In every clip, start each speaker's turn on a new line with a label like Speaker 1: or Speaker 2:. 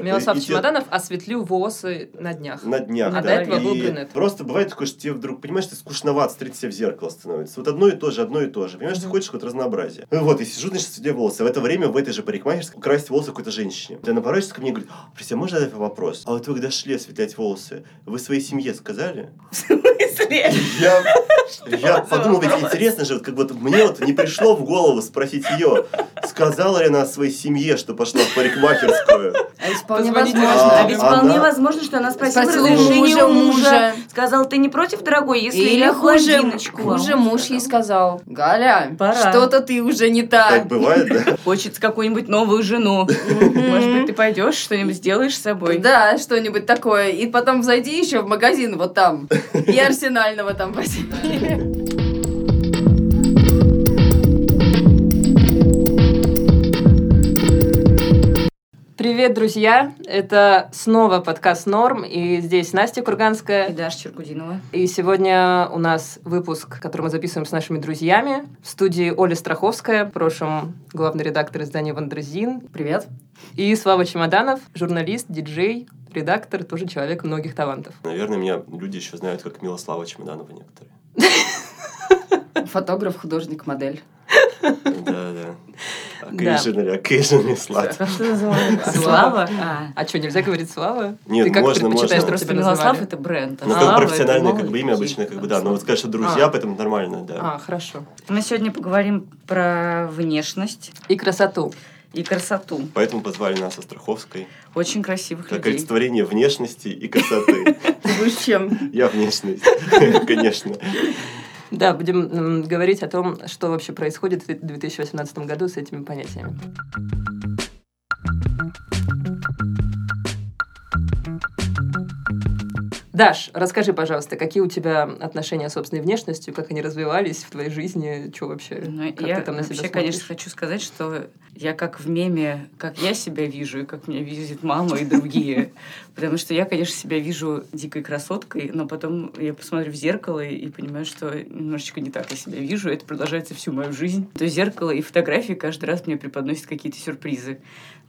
Speaker 1: Милослав
Speaker 2: И те-
Speaker 1: Чемоданов осветлил волосы на днях.
Speaker 2: На днях,
Speaker 1: А
Speaker 2: да.
Speaker 1: до этого был брюнет.
Speaker 2: Просто бывает такое, что тебе вдруг, понимаешь, ты скучновато смотреть себе в зеркало становится. Вот одно и то же, одно и то же. Понимаешь, ты
Speaker 1: Мгм.
Speaker 2: хочешь какое-то разнообразие. Ну вот, и сижу, значит, судя волосы. В это время в этой же парикмахерской красить волосы какой-то женщине. Она поворачивается ко мне и говорит, «А, простите, а можно задать вопрос? А вот вы когда шли осветлять волосы, вы своей семье сказали? Я, я подумал, ведь интересно же, вот как будто мне вот не пришло в голову спросить ее, сказала ли она своей семье, что пошла в парикмахерскую.
Speaker 3: А ведь вполне возможно.
Speaker 2: А,
Speaker 3: А ведь
Speaker 2: она-
Speaker 3: вполне возможно, что она спросила разрешение
Speaker 4: мужа,
Speaker 3: у мужа. Сказал, ты не против, дорогой, если
Speaker 4: Или
Speaker 3: я
Speaker 4: хуже,
Speaker 3: блондиночку?»
Speaker 4: хуже муж ей
Speaker 3: сказал,
Speaker 4: Галя,
Speaker 3: Пора.
Speaker 4: что-то ты уже не
Speaker 2: Так
Speaker 4: так.
Speaker 2: бывает, да?
Speaker 3: Хочется какую-нибудь новую жену. Может быть, ты пойдешь, что-нибудь сделаешь с собой?
Speaker 4: Да, что-нибудь такое. И потом зайди еще в магазин вот там. И арсенального там возьми.
Speaker 1: Привет, друзья! Это снова подкаст «Норм», и здесь Настя
Speaker 3: И
Speaker 1: Курганская.
Speaker 3: Даша Черкудинова.
Speaker 1: И сегодня у нас выпуск, который мы записываем с нашими друзьями. В студии Оля Страховская, в прошлом главный редактор издания «Вандрезин».
Speaker 4: Привет.
Speaker 1: И Слава Чемоданов, журналист, диджей, редактор, тоже человек многих талантов.
Speaker 2: Наверное, меня люди еще знают как Милослава Чемоданова некоторые.
Speaker 4: Фотограф, художник, модель.
Speaker 2: Да, да. Occasionally, occasionally slut.
Speaker 3: Как ты называешь? Слава? А.
Speaker 1: А что, нельзя говорить Слава?
Speaker 2: Нет,
Speaker 1: Ты как
Speaker 2: можно, можно.
Speaker 3: Просто Милослав это бренд. а
Speaker 2: Ну,
Speaker 3: Слава
Speaker 2: как профессиональное как бы имя обычно, как бы, да. Но вот сказать, что друзья,
Speaker 1: А.
Speaker 2: поэтому нормально, да.
Speaker 1: А, хорошо.
Speaker 3: Мы сегодня поговорим про внешность
Speaker 1: И красоту.
Speaker 3: И красоту.
Speaker 2: Поэтому позвали нас Остраховской.
Speaker 3: Очень красивых
Speaker 2: Как
Speaker 3: людей.
Speaker 2: олицетворение внешности и красоты.
Speaker 4: Ты будешь чем?
Speaker 2: Я внешность, конечно.
Speaker 1: Да, будем говорить о том, что вообще происходит в 2018 году с этими понятиями. Даш, расскажи, пожалуйста, какие у тебя отношения с собственной внешностью, как они развивались в твоей жизни, что вообще,
Speaker 3: Ну,
Speaker 1: как
Speaker 3: я
Speaker 1: ты там на себя
Speaker 3: вообще,
Speaker 1: смотришь?
Speaker 3: конечно, хочу сказать, что я как в меме, как я себя вижу, и как меня видит мама и другие. Потому что я, конечно, себя вижу дикой красоткой, но потом я посмотрю в зеркало и понимаю, что немножечко не так я себя вижу. Это продолжается всю мою жизнь. То есть зеркало и фотографии каждый раз мне преподносят какие-то сюрпризы.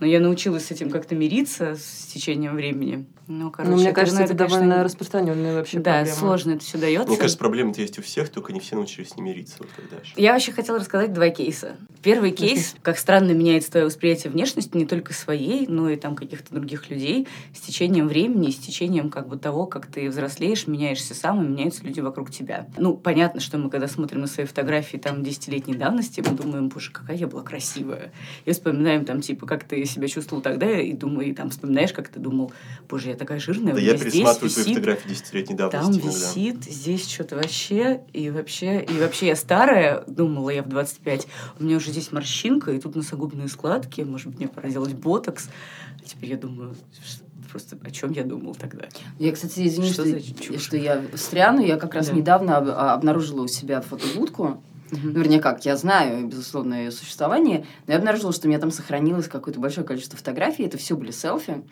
Speaker 3: Но я научилась с этим как-то мириться с течением времени. Ну, короче,
Speaker 1: ну, мне
Speaker 3: это,
Speaker 1: кажется, это,
Speaker 3: конечно,
Speaker 1: довольно распространенная вообще
Speaker 3: Да,
Speaker 1: проблема.
Speaker 3: сложно это все дается.
Speaker 2: Мне кажется, проблемы-то есть у всех, только не все научились с ними мириться. Вот когда же.
Speaker 3: Я вообще хотела рассказать два кейса. Первый кейс, как странно меняется твое восприятие внешности, не только своей, но и там каких-то других людей, с течением времени, с течением как бы того, как ты взрослеешь, меняешься сам, и меняются люди вокруг тебя. Ну, понятно, что мы, когда смотрим на свои фотографии там десятилетней давности, мы думаем, боже, какая я была красивая. И вспоминаем там, типа, как ты себя чувствовал тогда, и думаю, и там вспоминаешь, как ты думал, боже, я такая жирная,
Speaker 2: Да
Speaker 3: у
Speaker 2: я
Speaker 3: здесь
Speaker 2: пересматриваю свои
Speaker 3: висит
Speaker 2: фотографии десятилетней
Speaker 3: там
Speaker 2: давности иногда.
Speaker 3: висит, здесь что-то вообще, и вообще, и вообще я старая, думала я в 25, у меня уже здесь морщинка, и тут носогубные складки, может быть, мне пора делать ботокс. А теперь я думаю, просто о чем я думал тогда?
Speaker 4: Я, кстати, извини,
Speaker 3: Что
Speaker 4: что, что я встряну. Я как раз
Speaker 3: Да.
Speaker 4: недавно об- а, обнаружила у себя фотобудку. Ну, вернее, как, я знаю, безусловно, ее существование, но я обнаружила, что у меня там сохранилось какое-то большое количество фотографий. Это все были селфи,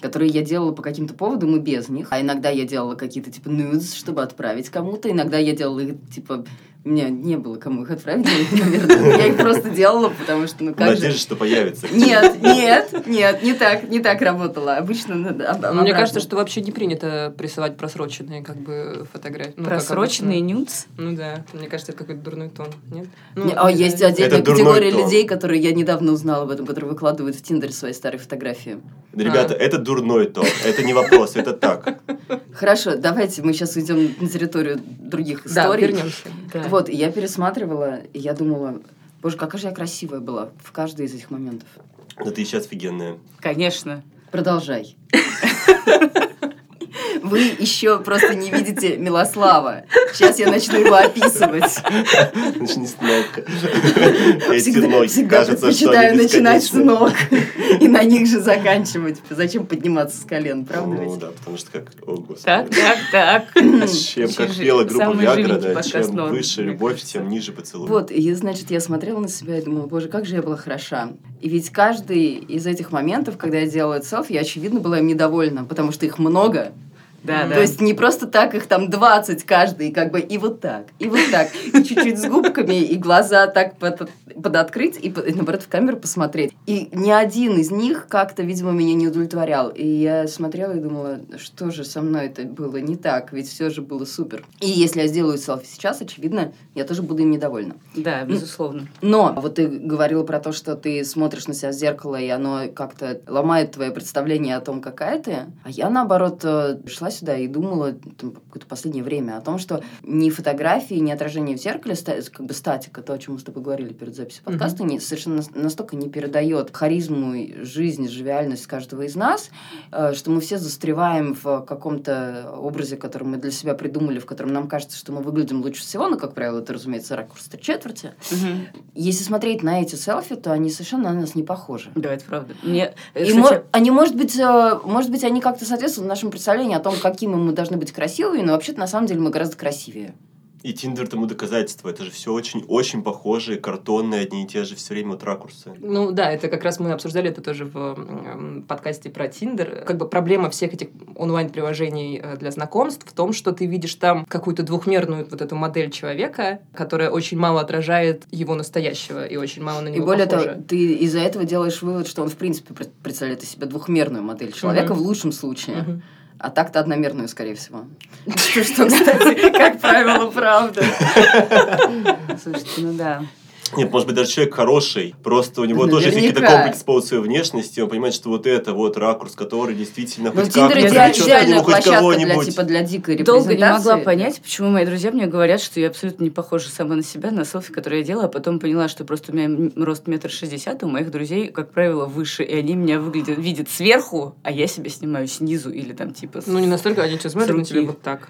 Speaker 4: которые я делала по каким-то поводам и без них. А иногда я делала какие-то, типа, nudes, чтобы отправить кому-то. Иногда я делала их, типа, у меня не было кому их отправить, наверное. Я их просто делала, потому что, ну, как же...
Speaker 2: Надежда, что появится.
Speaker 4: Нет, нет, нет, не так, не так работало. Обычно надо
Speaker 1: Мне кажется, что вообще не принято присылать просроченные как бы фотографии. Ну,
Speaker 3: Просроченные нюдс?
Speaker 1: Ну да, мне кажется, это какой-то дурной тон, нет? Ну,
Speaker 4: Не, а
Speaker 1: не
Speaker 4: есть
Speaker 1: знаю.
Speaker 4: отдельная категория
Speaker 2: тон.
Speaker 4: людей, которые я недавно узнала об этом, которые выкладывают в Тиндере свои старые фотографии.
Speaker 2: Ребята,
Speaker 1: А.
Speaker 2: это дурной тон. Это не вопрос, это так.
Speaker 4: Хорошо, давайте мы сейчас уйдем на территорию других
Speaker 1: Да,
Speaker 4: историй.
Speaker 1: вернемся.
Speaker 4: Вот, я пересматривала, и я думала, боже, какая же я красивая была в каждый из этих моментов.
Speaker 2: Да ты сейчас офигенная.
Speaker 3: Конечно.
Speaker 4: Продолжай. Вы еще просто не видите Милослава. Сейчас я начну его описывать.
Speaker 2: Начни с ног. Эти
Speaker 4: Всегда,
Speaker 2: ноги,
Speaker 4: предпочитаю начинать с ног и на них же заканчивать. Зачем подниматься с колен, правда
Speaker 2: Ну да, потому что как... О, господи.
Speaker 3: Так, так, так.
Speaker 2: А чем, как пела группа Виагра, да, чем выше любовь, тем ниже поцелуй.
Speaker 4: Вот, и, значит, я смотрела на себя и думала, боже, как же я была хороша. И ведь каждый из этих моментов, когда я делала этот селфи, я, очевидно, была им недовольна, потому что их много,
Speaker 3: Да,
Speaker 4: То
Speaker 3: да.
Speaker 4: есть не просто так их там 20 каждый, как бы и вот так, и вот так, и чуть-чуть с губками, и глаза так под, подоткрыть, и, и, наоборот в камеру посмотреть. И ни один из них как-то, видимо, меня не удовлетворял. И я смотрела и думала, что же со мной это было не так, ведь все же было супер. И если я сделаю селфи сейчас, очевидно, я тоже буду им недовольна.
Speaker 3: Да, безусловно.
Speaker 4: Но вот ты говорила про то, что ты смотришь на себя в зеркало, и оно как-то ломает твое представление о том, какая ты. А я, наоборот, э, шла сюда и думала там, какое-то последнее время о том, что ни фотографии, ни отражение в зеркале, как бы статика, то, о чем мы с тобой говорили перед записью подкаста, не, совершенно нас- настолько не передает харизму, жизнь, живиальность каждого из нас, э, что мы все застреваем в каком-то образе, который мы для себя придумали, в котором нам кажется, что мы выглядим лучше всего, но, как правило, это, разумеется, ракурс три четверти.
Speaker 3: Мгм.
Speaker 4: Если смотреть на эти селфи, то они совершенно на нас не похожи.
Speaker 3: Да, это правда. Мне, э,
Speaker 4: И
Speaker 3: кстати,
Speaker 4: мо- они, может быть, э, может быть, они как-то соответствуют нашему представлению о том, какими мы должны быть красивыми, но вообще-то на самом деле мы гораздо красивее.
Speaker 2: И Тиндер тому доказательство. Это же все очень-очень похожие, картонные, одни и те же все время вот ракурсы.
Speaker 1: Ну да, это как раз мы обсуждали это тоже в подкасте про Тиндер. Как бы проблема всех этих онлайн-приложений э, для знакомств в том, что ты видишь там какую-то двухмерную вот эту модель человека, которая очень мало отражает его настоящего и очень мало на него
Speaker 4: И более
Speaker 1: похожа.
Speaker 4: того, ты из-за этого делаешь вывод, что он, в принципе, пред- представляет из себя двухмерную модель человека
Speaker 1: Мгм.
Speaker 4: в лучшем случае.
Speaker 1: Мгм.
Speaker 4: А так-то одномерную, скорее всего. Что, кстати, как правило, правда.
Speaker 3: Слушайте, ну да.
Speaker 2: Нет, может быть, даже человек хороший, просто у него тоже есть какие-то
Speaker 4: Наверняка.
Speaker 2: комплексы по своей внешности, он понимает, что вот это вот ракурс, который действительно
Speaker 4: Ну,
Speaker 2: хоть
Speaker 4: Тиндер
Speaker 2: как-то
Speaker 4: идеальная площадка для, типа, для дикой
Speaker 3: Долго не могла понять, почему мои друзья мне говорят, что я абсолютно не похожа сама на себя, на селфи, которые я делала, а потом поняла, что просто у меня рост метр шестьдесят, а у моих друзей, как правило, выше, и они меня выглядят, видят сверху, а я себя снимаю снизу или там типа...
Speaker 1: Ну, не настолько, они что, смотрят на тебя вот так.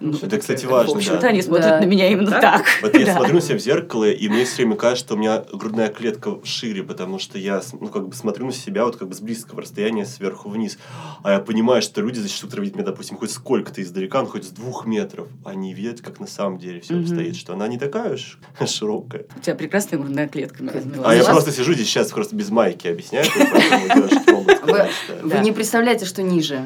Speaker 3: Ну,
Speaker 2: Это, кстати,
Speaker 3: В
Speaker 2: важно,
Speaker 3: общем-то,
Speaker 2: да.
Speaker 3: они смотрят
Speaker 4: Да.
Speaker 3: на меня именно
Speaker 1: Так?
Speaker 3: так.
Speaker 2: Вот я
Speaker 3: Да.
Speaker 2: смотрю на себя в зеркало, и мне все время кажется, что у меня грудная клетка шире, потому что я ну, как бы смотрю на себя вот как бы с близкого расстояния сверху вниз. А я понимаю, что люди, зачастую, которые видят меня, допустим, хоть сколько-то издалека, ну, хоть с двух метров, они видят, как на самом деле все обстоит, что она не такая уж широкая.
Speaker 3: У тебя прекрасная грудная клетка.
Speaker 2: А я просто сижу здесь сейчас просто без майки объясняю,
Speaker 4: Вы,
Speaker 2: сказать,
Speaker 4: вы
Speaker 2: да.
Speaker 4: не представляете, что ниже.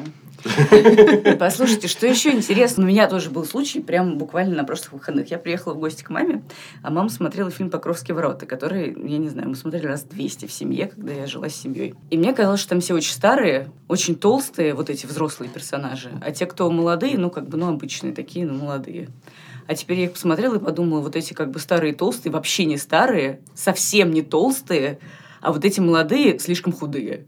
Speaker 3: Послушайте, что еще интересно? У меня тоже был случай, прям буквально на прошлых выходных. Я приехала в гости к маме, а мама смотрела фильм «Покровские ворота», который, я не знаю, мы смотрели раз 200 в семье, когда я жила с семьей. И мне казалось, что там все очень старые, очень толстые, вот эти взрослые персонажи. А те, кто молодые, ну, как бы, ну, обычные такие, ну, молодые. А теперь я их посмотрела и подумала, вот эти как бы старые толстые, вообще не старые, совсем не толстые, а вот эти молодые слишком худые.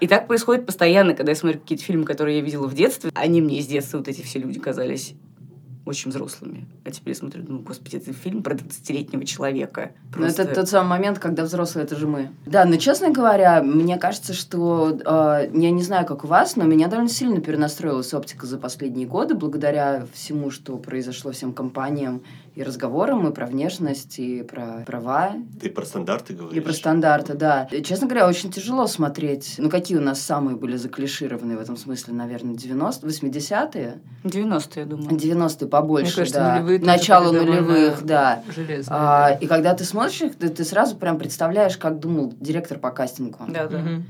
Speaker 3: И так происходит постоянно, когда я смотрю какие-то фильмы, которые я видела в детстве. Они мне из детства, вот эти все люди, казались очень взрослыми. А теперь я смотрю, думаю, господи, это фильм про 20-летнего человека.
Speaker 4: Но
Speaker 3: Просто...
Speaker 4: это тот самый момент, когда взрослые это же мы. Да, но честно говоря, мне кажется, что э, я не знаю, как у вас, но меня довольно сильно перенастроилась оптика за последние годы, благодаря всему, что произошло всем компаниям и разговорам, и про внешность, и про права,
Speaker 2: Ты про стандарты говоришь?
Speaker 4: и про стандарты, да. И, честно говоря, очень тяжело смотреть. Ну, какие у нас самые были заклишированные в этом смысле, наверное, 90 80-е?
Speaker 3: 90-е, я думаю.
Speaker 4: 90-е побольше,
Speaker 1: Мне кажется,
Speaker 4: да.
Speaker 1: нулевые
Speaker 4: Начало нулевых, да.
Speaker 1: Железные.
Speaker 4: А,
Speaker 1: да.
Speaker 4: и когда ты смотришь их, ты, ты сразу прям представляешь, как думал директор по кастингу.
Speaker 3: Да, да.
Speaker 1: Мгм.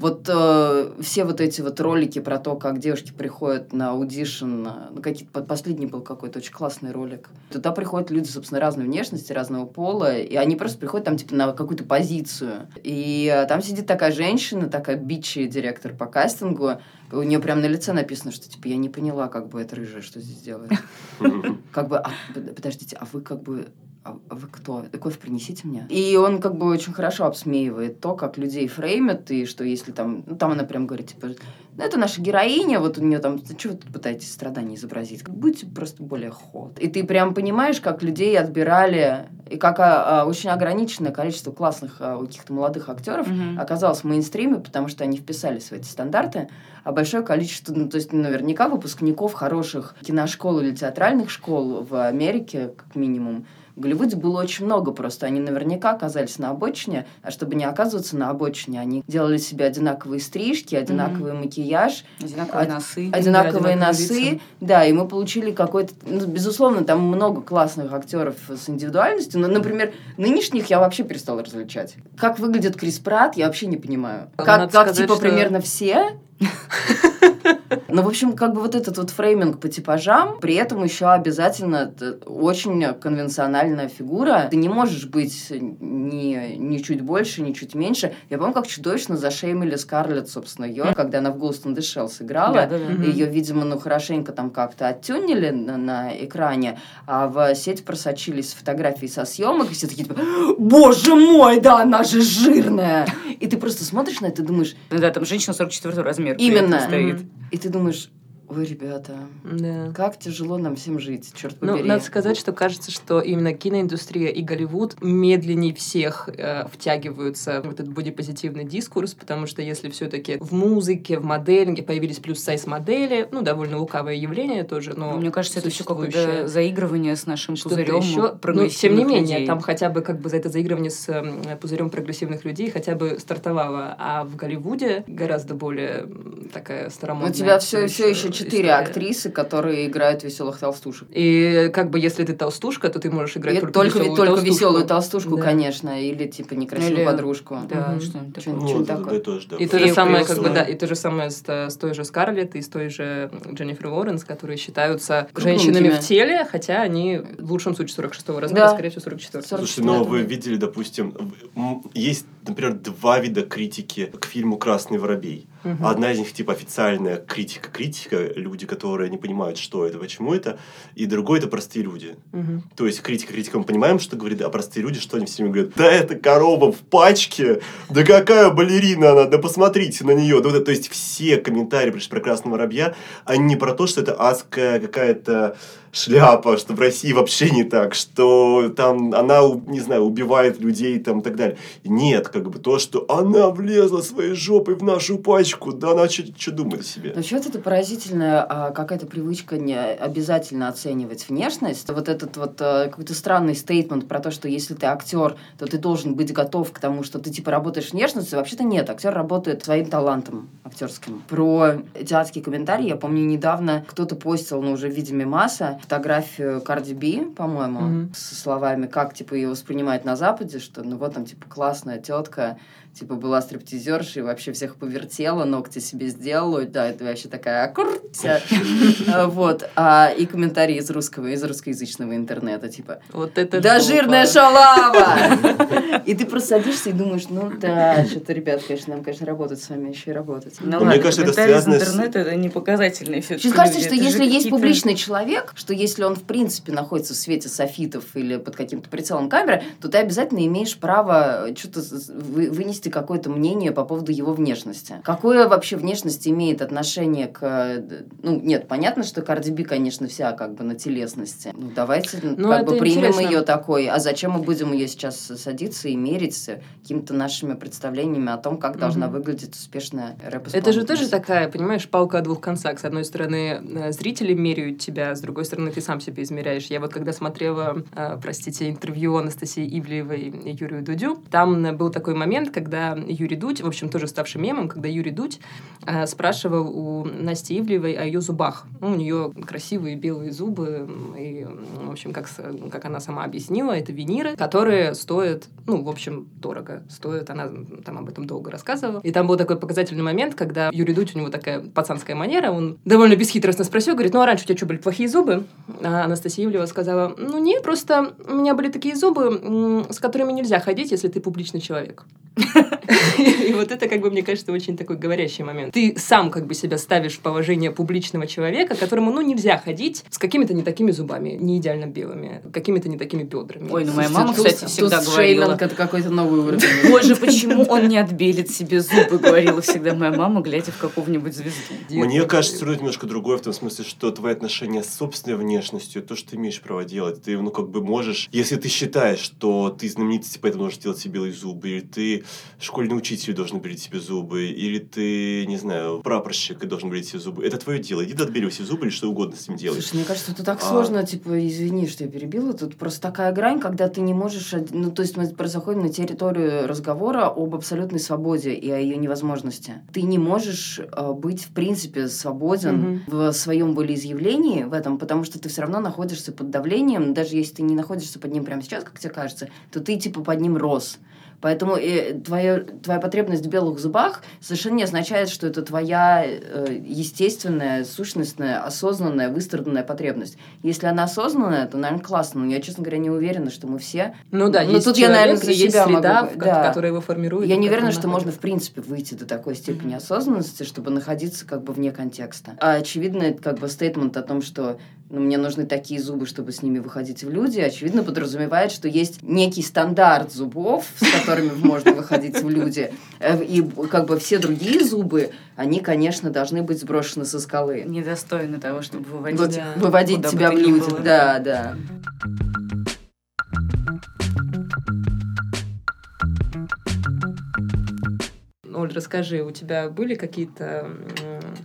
Speaker 4: Вот э, все вот эти вот ролики про то, как девушки приходят на audition, э, ну, какие-то, последний был какой-то очень классный ролик. Туда приходят люди, собственно, разной внешности, разного пола, и они просто приходят там, типа, на какую-то позицию. И э, там сидит такая женщина, такая bitchy директор по кастингу, у нее прям на лице написано, что, типа, я не поняла, как бы это рыжая, что здесь делает. Как бы, а, под- подождите, а вы как бы, а а вы кто? Кофе принесите мне. И он как бы очень хорошо обсмеивает то, как людей фреймят, и что если там, ну там она прям говорит, типа, ну это наша героиня, вот у нее там, что вы тут пытаетесь страдания изобразить? Будьте просто более ход. И ты прям понимаешь, как людей отбирали, и как а, а, очень ограниченное количество классных а, каких-то молодых актеров
Speaker 3: Мгм.
Speaker 4: оказалось в мейнстриме, потому что они вписались в эти стандарты, а большое количество, ну, то есть наверняка выпускников хороших киношкол или театральных школ в Америке, как минимум, в Голливуде было очень много просто. Они наверняка оказались на обочине, а чтобы не оказываться на обочине, они делали себе одинаковые стрижки, одинаковый макияж,
Speaker 3: Одинаковые
Speaker 4: Од-
Speaker 3: носы.
Speaker 4: одинаковые носы.
Speaker 1: лица.
Speaker 4: Да, и мы получили какой-то... Ну, безусловно, там много классных актеров с индивидуальностью, но, например, нынешних я вообще перестала различать. Как выглядит Крис Пратт, я вообще не понимаю. Как,
Speaker 1: надо
Speaker 4: как
Speaker 1: сказать,
Speaker 4: типа,
Speaker 1: что-
Speaker 4: примерно все. Ну, в общем, как бы вот этот вот фрейминг по типажам, при этом еще обязательно очень конвенциональная фигура. Ты не можешь быть ни, ни чуть больше, ни чуть меньше. Я помню, как чудовищно зашеймили Скарлетт, собственно, ее, когда она в Ghost in the Shell сыграла. Да, да, да. Ее, видимо, ну, хорошенько там как-то оттюнили на, на экране, а в сеть просочились фотографии со съемок, и все такие, типа, боже мой, да, она же жирная! И ты просто смотришь на это и думаешь...
Speaker 3: Ну да, там женщина 44 размера.
Speaker 4: Именно. Стоит. И ты думаешь, Ой, ребята, да. как тяжело нам всем жить, черт ну, побери.
Speaker 1: Ну, надо сказать, что кажется, что именно киноиндустрия и Голливуд медленнее всех э, втягиваются в этот бодипозитивный дискурс, потому что если все-таки в музыке, в моделинге появились плюс-сайз-модели, ну, довольно лукавое явление тоже, но
Speaker 3: Мне кажется, это все какое-то заигрывание с нашим пузырем
Speaker 1: еще. Ну, тем не менее, людей. там хотя бы как бы за это заигрывание с э, пузырем прогрессивных людей хотя бы стартовало, а в Голливуде гораздо более такая старомодная.
Speaker 4: У тебя все, все еще четыре история. актрисы, которые играют веселых толстушек.
Speaker 1: И как бы если ты толстушка, то ты можешь играть только,
Speaker 4: только
Speaker 1: веселую
Speaker 4: только
Speaker 1: толстушку.
Speaker 4: веселую толстушку, да. конечно, или типа некрасивую или... подружку.
Speaker 3: Да, угу. что-нибудь
Speaker 2: такое. Ну, такое. Тоже, да.
Speaker 1: И то же самое, как бы, да, и то же самое с, с той же Скарлетт и с той же Дженнифер Лоренс, которые считаются женщинами в теле, хотя они в лучшем случае 46-го размера, да. скорее всего 44
Speaker 2: Слушайте, но вы видели, допустим, есть, например, два вида критики к фильму «Красный воробей». Угу. Одна из них типа официальная критика-критика, люди, которые не понимают, что это, почему это, и другой это простые люди. Угу. То есть критика-критика, мы понимаем, что говорит, а простые люди, что они все время говорят, да это корова в пачке, да какая балерина она, да посмотрите на нее. Да, то есть все комментарии про красного воробья, они не про то, что это адская какая-то шляпа, что в России вообще не так, что там она, не знаю, убивает людей там и так далее. Нет, как бы то, что она влезла своей жопой в нашу пачку, да она что думает о себе.
Speaker 4: Ну, что-то это поразительная а, какая-то привычка не обязательно оценивать внешность. Вот этот вот а, какой-то странный стейтмент про то, что если ты актер, то ты должен быть готов к тому, что ты типа работаешь внешностью. Вообще-то нет, актер работает своим талантом актерским. Про театрские комментарии я помню недавно кто-то постил, ну уже в виде мемаса, фотографию Карди Би, по-моему, mm-hmm. со словами, как типа ее воспринимают на Западе, что ну вот там типа классная тетка, типа, была стриптизерша и вообще всех повертела, ногти себе сделала, да, это вообще такая аккурся. Вот. А, и комментарии из русского, из русскоязычного интернета, типа,
Speaker 1: вот это
Speaker 4: да жирная шалава! И ты просто садишься и думаешь, ну да, что-то, ребят, конечно, нам, конечно, работать с вами еще и работать.
Speaker 3: Ну, мне кажется, это связано с... интернета, это не показательный все
Speaker 4: Мне кажется, что если есть публичный человек, что если он, в принципе, находится в свете софитов или под каким-то прицелом камеры, то ты обязательно имеешь право что-то вынести вынести какое-то мнение по поводу его внешности. Какое вообще внешность имеет отношение к... Ну, нет, понятно, что Карди Би, конечно, вся как бы на телесности. Ну, давайте ну, как бы примем интересно. ее такой. А зачем мы будем ее сейчас садиться и мерить какими-то нашими представлениями о том, как угу. должна выглядеть успешная рэп
Speaker 1: Это же тоже такая, понимаешь, палка о двух концах. С одной стороны, э, зрители меряют тебя, с другой стороны, ты сам себе измеряешь. Я вот когда смотрела, э, простите, интервью Анастасии Ивлеевой и Юрию Дудю, там был такой момент, когда когда Юрий Дудь, в общем, тоже ставший мемом, когда Юрий Дудь э, спрашивал у Насти Ивлевой о ее зубах. Ну, у нее красивые белые зубы, и, в общем, как, как она сама объяснила, это виниры, которые стоят, ну, в общем, дорого. Стоят, она там об этом долго рассказывала. И там был такой показательный момент, когда Юрий Дудь, у него такая пацанская манера, он довольно бесхитростно спросил, говорит, ну, а раньше у тебя что, были плохие зубы? А Анастасия Ивлева сказала, ну, нет, просто у меня были такие зубы, с которыми нельзя ходить, если ты публичный человек. И вот это, как бы, мне кажется, очень такой говорящий момент. Ты сам как бы себя ставишь в положение публичного человека, которому, ну, нельзя ходить с какими-то не такими зубами, не идеально белыми, какими-то не такими бедрами.
Speaker 3: Ой, ну моя мама, кстати, всегда говорила...
Speaker 4: это какой-то новый уровень.
Speaker 3: Боже, почему он не отбелит себе зубы, говорила всегда моя мама, глядя в какого-нибудь звезду.
Speaker 2: Мне кажется, все немножко другое, в том смысле, что твои отношения с собственной внешностью, то, что ты имеешь право делать, ты, ну, как бы можешь, если ты считаешь, что ты знаменитость, поэтому можешь делать себе белые зубы, или ты школьный учитель должен брить себе зубы, или ты, не знаю, прапорщик и должен брить себе зубы. Это твое дело. Иди отбери себе зубы или что угодно с ним делать.
Speaker 4: Слушай, мне кажется, это так а... сложно, типа, извини, что я перебила. Тут просто такая грань, когда ты не можешь... Ну, то есть мы заходим на территорию разговора об абсолютной свободе и о ее невозможности. Ты не можешь э, быть, в принципе, свободен mm-hmm. в своем волеизъявлении в этом, потому что ты все равно находишься под давлением, даже если ты не находишься под ним прямо сейчас, как тебе кажется, то ты, типа, под ним рос Поэтому э, твоя, твоя потребность в белых зубах совершенно не означает, что это твоя э, естественная, сущностная, осознанная, выстраданная потребность. Если она осознанная, то, наверное, классно. Но я, честно говоря, не уверена, что мы все...
Speaker 1: Ну да,
Speaker 4: Ну,
Speaker 1: есть
Speaker 4: тут я,
Speaker 1: человек,
Speaker 4: наверное, за
Speaker 1: есть
Speaker 4: себя
Speaker 1: среда,
Speaker 4: могу- да.
Speaker 1: которая его формирует.
Speaker 4: Я
Speaker 1: и
Speaker 4: не уверена, что можно, в принципе, выйти до такой степени
Speaker 1: Мгм.
Speaker 4: осознанности, чтобы находиться как бы вне контекста. А очевидно, это как бы стейтмент о том, что ну, мне нужны такие зубы, чтобы с ними выходить в люди, очевидно, подразумевает, что есть некий стандарт зубов, с которыми можно выходить в люди. Э, И как бы все другие зубы, они, конечно, должны быть сброшены со скалы.
Speaker 3: Недостойно того, чтобы выводить.
Speaker 4: Вот,
Speaker 1: Да.
Speaker 4: выводить тебя в люди.
Speaker 3: было.
Speaker 4: Да, да.
Speaker 1: Оль, расскажи, у тебя были какие-то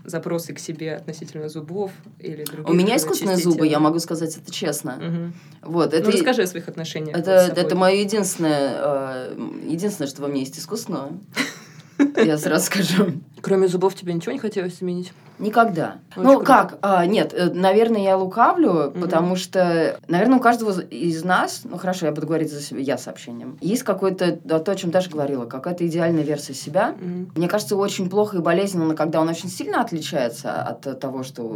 Speaker 1: запросы к себе относительно зубов или других
Speaker 4: У меня искусственные зубы, я могу сказать это честно.
Speaker 1: Мгм.
Speaker 4: Вот,
Speaker 1: Ну,
Speaker 4: это...
Speaker 1: расскажи о своих отношениях.
Speaker 4: Это, это мое единственное, э, единственное, что во мне есть искусственного. Я сразу скажу.
Speaker 1: Кроме зубов тебе ничего не хотелось изменить?
Speaker 4: Никогда.
Speaker 1: Очень
Speaker 4: ну
Speaker 1: круто.
Speaker 4: как? А, нет, э, наверное, я лукавлю,
Speaker 1: Мгм.
Speaker 4: потому что, наверное, у каждого из нас, ну хорошо, я буду говорить за себя, я сообщением, есть какой-то, да, то, о чем Даша говорила, какая-то идеальная версия себя.
Speaker 1: Мгм.
Speaker 4: Мне кажется, очень плохо и болезненно, когда он очень сильно отличается от э, того, что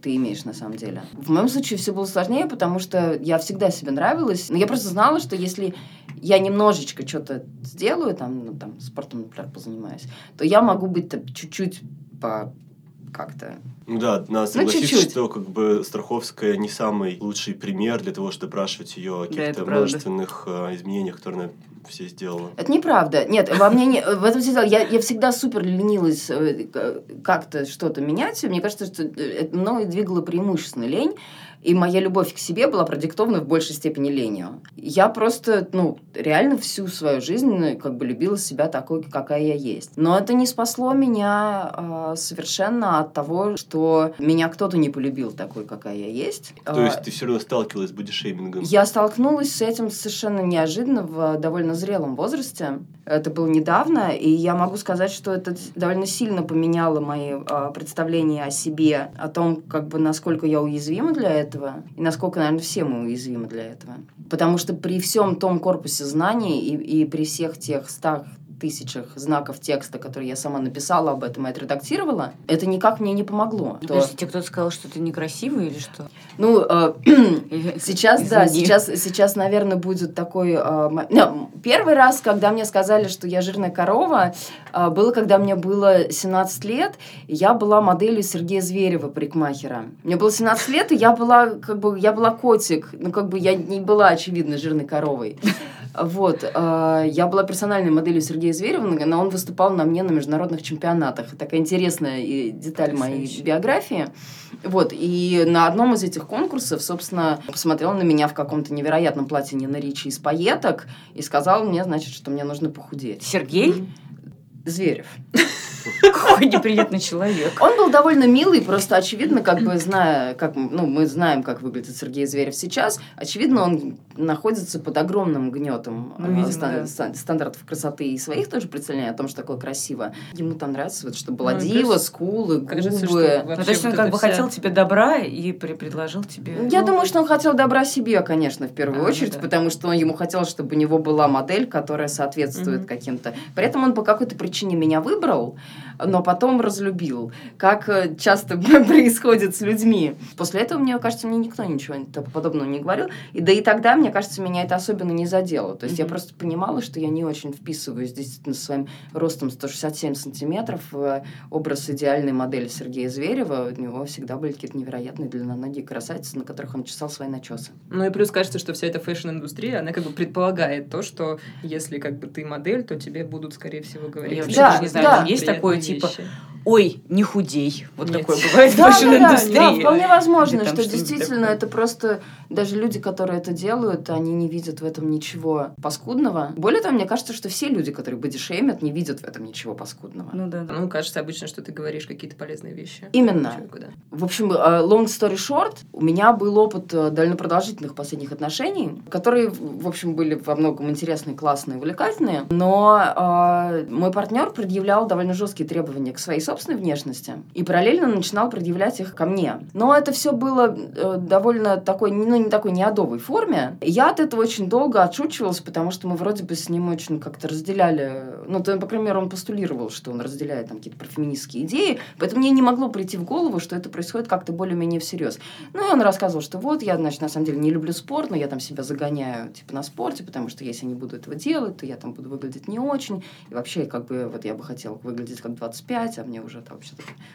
Speaker 4: ты имеешь на самом деле. В моем случае все было сложнее, потому что я всегда себе нравилась. Но я просто знала, что если я немножечко что-то сделаю, там, ну, там, спортом, например, позанимаюсь, то я могу быть чуть-чуть по как-то
Speaker 2: Ну да, надо согласиться,
Speaker 4: чуть-чуть.
Speaker 2: что как бы Страховская не самый лучший пример для того, чтобы спрашивать ее о каких-то
Speaker 3: правда.
Speaker 2: множественных э, изменениях, которые она все сделала.
Speaker 4: Это неправда. Нет, во мне не, в этом все дело. Я, я всегда супер ленилась э, к- как-то что-то менять. Мне кажется, что э, это мной двигала преимущественно лень. И моя любовь к себе была продиктована в большей степени ленью. Я просто, ну, реально всю свою жизнь э, как бы любила себя такой, какая я есть. Но это не спасло меня э, совершенно от того, что меня кто-то не полюбил такой, какая я есть.
Speaker 2: То
Speaker 4: А,
Speaker 2: есть ты все равно сталкивалась с бодишеймингом.
Speaker 4: я столкнулась с этим совершенно неожиданно в довольно зрелом возрасте. Это было недавно, и я могу сказать, что это довольно сильно поменяло мои а, представления о себе, о том, как бы насколько я уязвима для этого, и насколько, наверное, все мы уязвимы для этого. Потому что при всем том корпусе знаний и, и при всех тех стах тысячах знаков текста, которые я сама написала об этом и отредактировала, это никак мне не помогло. То-
Speaker 3: Подожди, тебе кто-то сказал, что ты некрасивый или что?
Speaker 4: ну, э, Сейчас, да, сейчас, сейчас, наверное, будет такой... э, ну, первый раз, когда мне сказали, что я жирная корова, было, когда мне было 17 лет, я была моделью Сергея Зверева, парикмахера. Мне было 17 лет, и я была, как бы, я была котик. Ну, как бы, я не была, очевидно, жирной коровой. Вот. э, Я была персональной моделью Сергея Зверева, но он выступал на мне на международных чемпионатах. Такая интересная и деталь моей биографии. Вот. И на одном из этих конкурсов, собственно, посмотрел на меня в каком-то невероятном платье Нина Ричи из пайеток и сказал мне, значит, что мне нужно похудеть.
Speaker 3: Сергей?
Speaker 4: Зверев.
Speaker 3: Какой неприятный человек.
Speaker 4: Он был довольно милый, просто очевидно, как бы зная, как, ну, мы знаем, как выглядит Сергей Зверев сейчас, очевидно, он находится под огромным гнетом
Speaker 3: Ну,
Speaker 4: э,
Speaker 3: видимо,
Speaker 4: стан-
Speaker 3: да.
Speaker 4: стан- стандартов красоты и своих тоже представлений о том, что такое красиво. Ему там нравится, вот, чтобы была
Speaker 1: Ну,
Speaker 4: дива,
Speaker 1: кажется-
Speaker 4: скулы,
Speaker 1: Кажется, что
Speaker 4: губы.
Speaker 3: Ну, то есть он
Speaker 1: вот
Speaker 3: как бы
Speaker 1: вся-
Speaker 3: хотел тебе добра и при- предложил тебе...
Speaker 4: Я
Speaker 3: ну,
Speaker 4: думаю, что он хотел добра себе, конечно, в первую
Speaker 3: А, ну
Speaker 4: очередь,
Speaker 3: да.
Speaker 4: потому что он ему хотел, чтобы у него была модель, которая соответствует
Speaker 1: Мгм.
Speaker 4: каким-то. При этом он по какой-то причине меня выбрал, но потом разлюбил. Как э, часто происходит с людьми. После этого, мне кажется, мне никто ничего подобного не говорил. И да и тогда, мне кажется, меня это особенно не задело. То есть я
Speaker 1: Мгм.
Speaker 4: просто понимала, что я не очень вписываюсь действительно своим ростом 167 сантиметров в образ идеальной модели Сергея Зверева. У него всегда были какие-то невероятные длинноногие красавицы, на которых он чесал свои начесы.
Speaker 1: Ну и плюс кажется, что вся эта фэшн-индустрия, она как бы предполагает то, что если как бы ты модель, то тебе будут, скорее всего, говорить.
Speaker 3: Я вообще
Speaker 4: Да,
Speaker 3: даже не знаю,
Speaker 4: да.
Speaker 3: есть
Speaker 1: приятные
Speaker 3: такое, типа,
Speaker 1: вещи.
Speaker 3: ой, не худей. Вот
Speaker 1: Нет.
Speaker 3: такое бывает в
Speaker 4: Да, да, да,
Speaker 3: фэшн-индустрии.
Speaker 4: да, вполне возможно,
Speaker 3: Или там
Speaker 4: что действительно
Speaker 3: такое.
Speaker 4: это просто даже люди, которые это делают, они не видят в этом ничего паскудного. Более того, мне кажется, что все люди, которые бодишеймят, не видят в этом ничего паскудного.
Speaker 3: Ну да.
Speaker 1: Ну, кажется обычно, что ты говоришь какие-то полезные вещи.
Speaker 4: Именно.
Speaker 1: Человеку, да.
Speaker 4: В общем, э, long story short, у меня был опыт э, довольно продолжительных последних отношений, которые, в общем, были во многом интересные, классные, увлекательные, но э, мой партнер предъявлял довольно жесткие требования к своей собственной собственной внешности и параллельно начинал предъявлять их ко мне. Но это все было э, довольно такой, ну, не такой неодовой форме. Я от этого очень долго отшучивалась, потому что мы вроде бы с ним очень как-то разделяли... Ну, то, например, он постулировал, что он разделяет там какие-то профеминистские идеи, поэтому мне не могло прийти в голову, что это происходит как-то более-менее всерьез. Ну, и он рассказывал, что вот, я, значит, на самом деле не люблю спорт, но я там себя загоняю, типа, на спорте, потому что если я не буду этого делать, то я там буду выглядеть не очень. И вообще, как бы, вот я бы хотела выглядеть как 25, а мне уже там вообще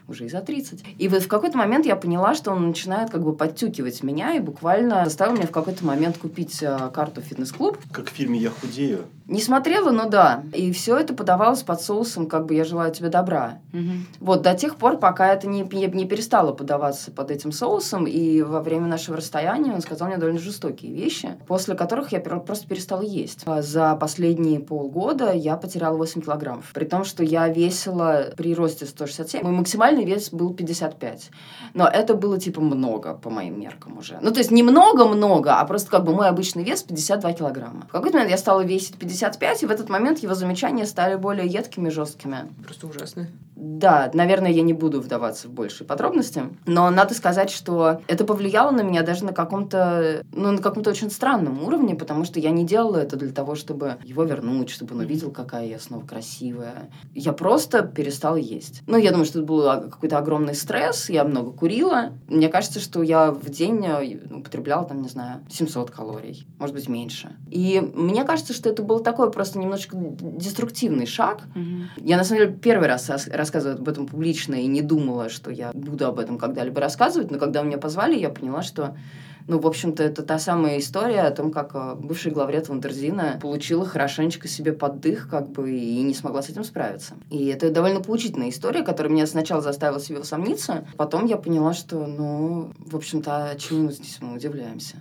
Speaker 4: уже и за 30. И вот в какой-то момент я поняла, что он начинает как бы подтюкивать меня и буквально заставил меня в какой-то момент купить э, карту фитнес-клуб.
Speaker 2: Как в фильме «Я худею».
Speaker 4: Не смотрела, но да. И все это подавалось под соусом, как бы я желаю тебе добра.
Speaker 3: Угу.
Speaker 4: Вот до тех пор, пока это не, не, не перестало подаваться под этим соусом, и во время нашего расстояния он сказал мне довольно жестокие вещи, после которых я просто перестала есть. А за последние полгода я потеряла 8 килограммов. При том, что я весила при росте 167, мой максимальный вес был 55. Но это было типа много по моим меркам уже. Ну, то есть не много-много, а просто как бы мой обычный вес 52 килограмма. В какой-то момент я стала весить 50 55, и в этот момент его замечания стали более едкими, жесткими.
Speaker 1: Просто ужасно.
Speaker 4: Да, наверное, я не буду вдаваться в большие подробности, но надо сказать, что это повлияло на меня даже на каком-то, ну, на каком-то очень странном уровне, потому что я не делала это для того, чтобы его вернуть, чтобы он увидел, какая я снова красивая. Я просто перестала есть. Ну, я думаю, что это был какой-то огромный стресс, я много курила. Мне кажется, что я в день э, употребляла, там, не знаю, 700 калорий, может быть, меньше. И мне кажется, что это был такой просто немножечко деструктивный шаг.
Speaker 3: Угу.
Speaker 4: Я, на самом деле, первый раз рассказываю об этом публично и не думала, что я буду об этом когда-либо рассказывать, но когда меня позвали, я поняла, что ну, в общем-то, это та самая история о том, как э, бывший главред Вандерзина получила хорошенечко себе поддых, как бы, и не смогла с этим справиться. И это довольно поучительная история, которая меня сначала заставила себе усомниться, потом я поняла, что, ну, в общем-то, чему здесь мы удивляемся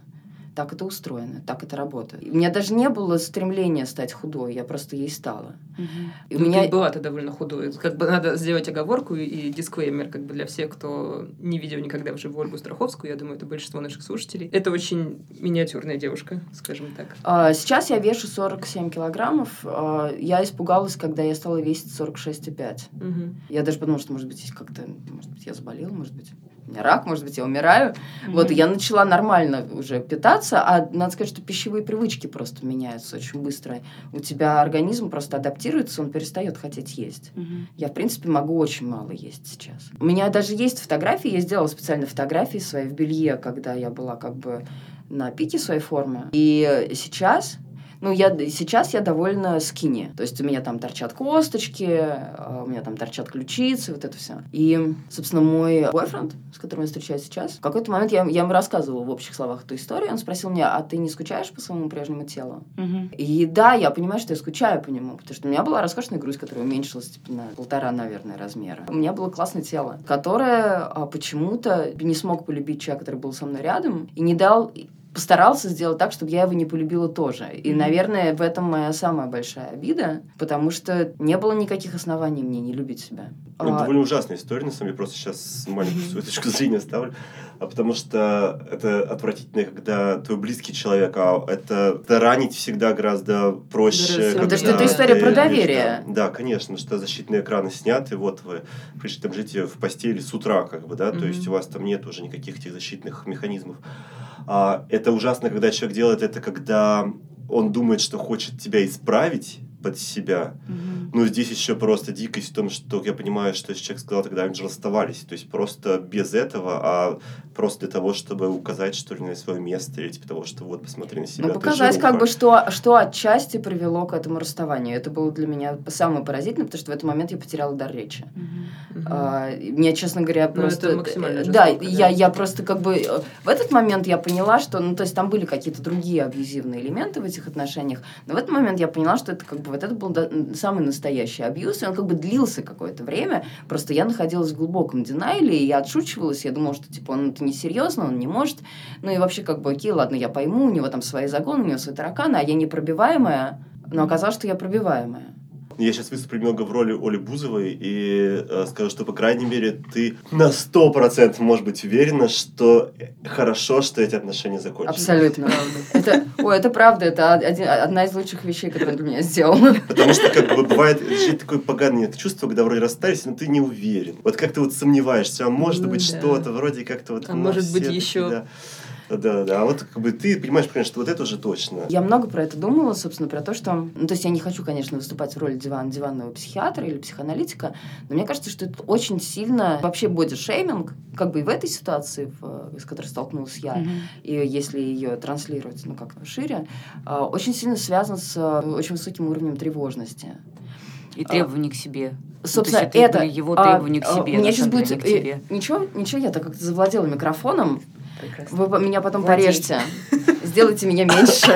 Speaker 4: так это устроено, так это работает. У меня даже не было стремления стать худой, я просто ей стала.
Speaker 1: Угу. И ну, у меня... Ты была ты довольно худой. Как бы надо сделать оговорку и, дисклеймер как бы для всех, кто не видел никогда уже Ольгу Страховскую, я думаю, это большинство наших слушателей. Это очень миниатюрная девушка, скажем так.
Speaker 4: А, сейчас я вешу 47 килограммов. А, я испугалась, когда я стала весить 46,5.
Speaker 1: Угу.
Speaker 4: Я даже подумала, что, может быть, как-то, может быть, я заболела, может быть, меня рак, может быть, я умираю. Mm-hmm. Вот, и я начала нормально уже питаться, а надо сказать, что пищевые привычки просто меняются очень быстро. У тебя организм просто адаптируется, он перестает хотеть есть.
Speaker 3: Mm-hmm.
Speaker 4: Я, в принципе, могу очень мало есть сейчас. У меня даже есть фотографии, я сделала специально фотографии свои в белье, когда я была как бы на пике своей формы. И сейчас ну, я, сейчас я довольно скини. То есть у меня там торчат косточки, а, у меня там торчат ключицы, вот это все. И, собственно, мой бойфренд, с которым я встречаюсь сейчас, в какой-то момент я, я ему рассказывала в общих словах эту историю, он спросил меня, а ты не скучаешь по своему прежнему телу?
Speaker 3: Угу.
Speaker 4: И да, я понимаю, что я скучаю по нему, потому что у меня была роскошная грудь, которая уменьшилась типа, на полтора, наверное, размера. У меня было классное тело, которое а, почему-то не смог полюбить человек, который был со мной рядом, и не дал постарался сделать так, чтобы я его не полюбила тоже. И, mm-hmm. наверное, в этом моя самая большая обида, потому что не было никаких оснований мне не любить себя.
Speaker 2: Ну, а... довольно ужасная история, на самом деле, просто сейчас маленькую свою точку зрения ставлю. А потому что это отвратительно, когда твой близкий человек, а это, это ранить всегда гораздо проще.
Speaker 4: Потому что это история про доверие.
Speaker 2: Да, конечно, что защитные экраны сняты, вот вы пришли там жить в постели с утра, как бы, да, mm-hmm. то есть у вас там нет уже никаких этих защитных механизмов. А, это ужасно, когда человек делает это, когда он думает, что хочет тебя исправить под себя.
Speaker 3: Mm-hmm.
Speaker 2: Но здесь еще просто дикость в том, что я понимаю, что человек сказал, тогда они же расставались. То есть просто без этого, а просто для того, чтобы указать, что ли, на свое место, или типа того, что вот, посмотри на себя.
Speaker 4: Ну, показать, как бы, что, что отчасти привело к этому расставанию. Это было для меня самое поразительное, потому что в этот момент я потеряла дар речи.
Speaker 3: Mm-hmm.
Speaker 4: А, мне, честно говоря,
Speaker 1: ну,
Speaker 4: просто...
Speaker 1: это максимально
Speaker 4: жестоко, да,
Speaker 1: да,
Speaker 4: я, я просто как бы... Э, в этот момент я поняла, что... Ну, то есть там были какие-то другие абьюзивные элементы в этих отношениях, но в этот момент я поняла, что это как бы вот это был самый настоящий абьюз, и он как бы длился какое-то время. Просто я находилась в глубоком динайле, и я отшучивалась, я думала, что типа он это несерьезно, он не может. Ну и вообще как бы, окей, ладно, я пойму, у него там свои загоны, у него свои тараканы, а я непробиваемая, но оказалось, что я пробиваемая.
Speaker 2: Я сейчас выступлю немного в роли Оли Бузовой и э, скажу, что, по крайней мере, ты на сто процентов можешь быть уверена, что хорошо, что эти отношения закончились.
Speaker 4: Абсолютно. Это, ой, это правда, это один, одна из лучших вещей, которые для меня сделала.
Speaker 2: Потому что, как бы, бывает жить такое поганое чувство, когда вроде расстались, но ты не уверен. Вот как ты вот сомневаешься, а может
Speaker 1: Ну
Speaker 2: быть
Speaker 1: да.
Speaker 2: что-то, вроде как-то вот...
Speaker 1: А может быть, еще.
Speaker 2: Да. Да, да, а вот как бы ты понимаешь, конечно, что вот это уже точно.
Speaker 4: Я много про это думала, собственно, про то, что... Ну, то есть я не хочу, конечно, выступать в роли диван, диванного психиатра или психоаналитика, но мне кажется, что это очень сильно... Вообще бодишейминг, как бы и в этой ситуации, в, с которой столкнулась я,
Speaker 3: Мгм.
Speaker 4: и если ее транслировать, ну, как шире, а, очень сильно связан с а, очень высоким уровнем тревожности.
Speaker 3: И требования к себе.
Speaker 4: Собственно,
Speaker 3: Ну, то есть
Speaker 4: это...
Speaker 3: его
Speaker 4: а,
Speaker 3: требования к
Speaker 4: а,
Speaker 3: себе,
Speaker 4: У меня
Speaker 3: на
Speaker 4: сейчас будет...
Speaker 3: к
Speaker 4: э,
Speaker 3: тебе.
Speaker 4: Ничего, ничего, я так как-то завладела микрофоном.
Speaker 3: Прекрасно.
Speaker 4: Вы меня потом
Speaker 3: Владей.
Speaker 4: порежьте. Сделайте меня меньше.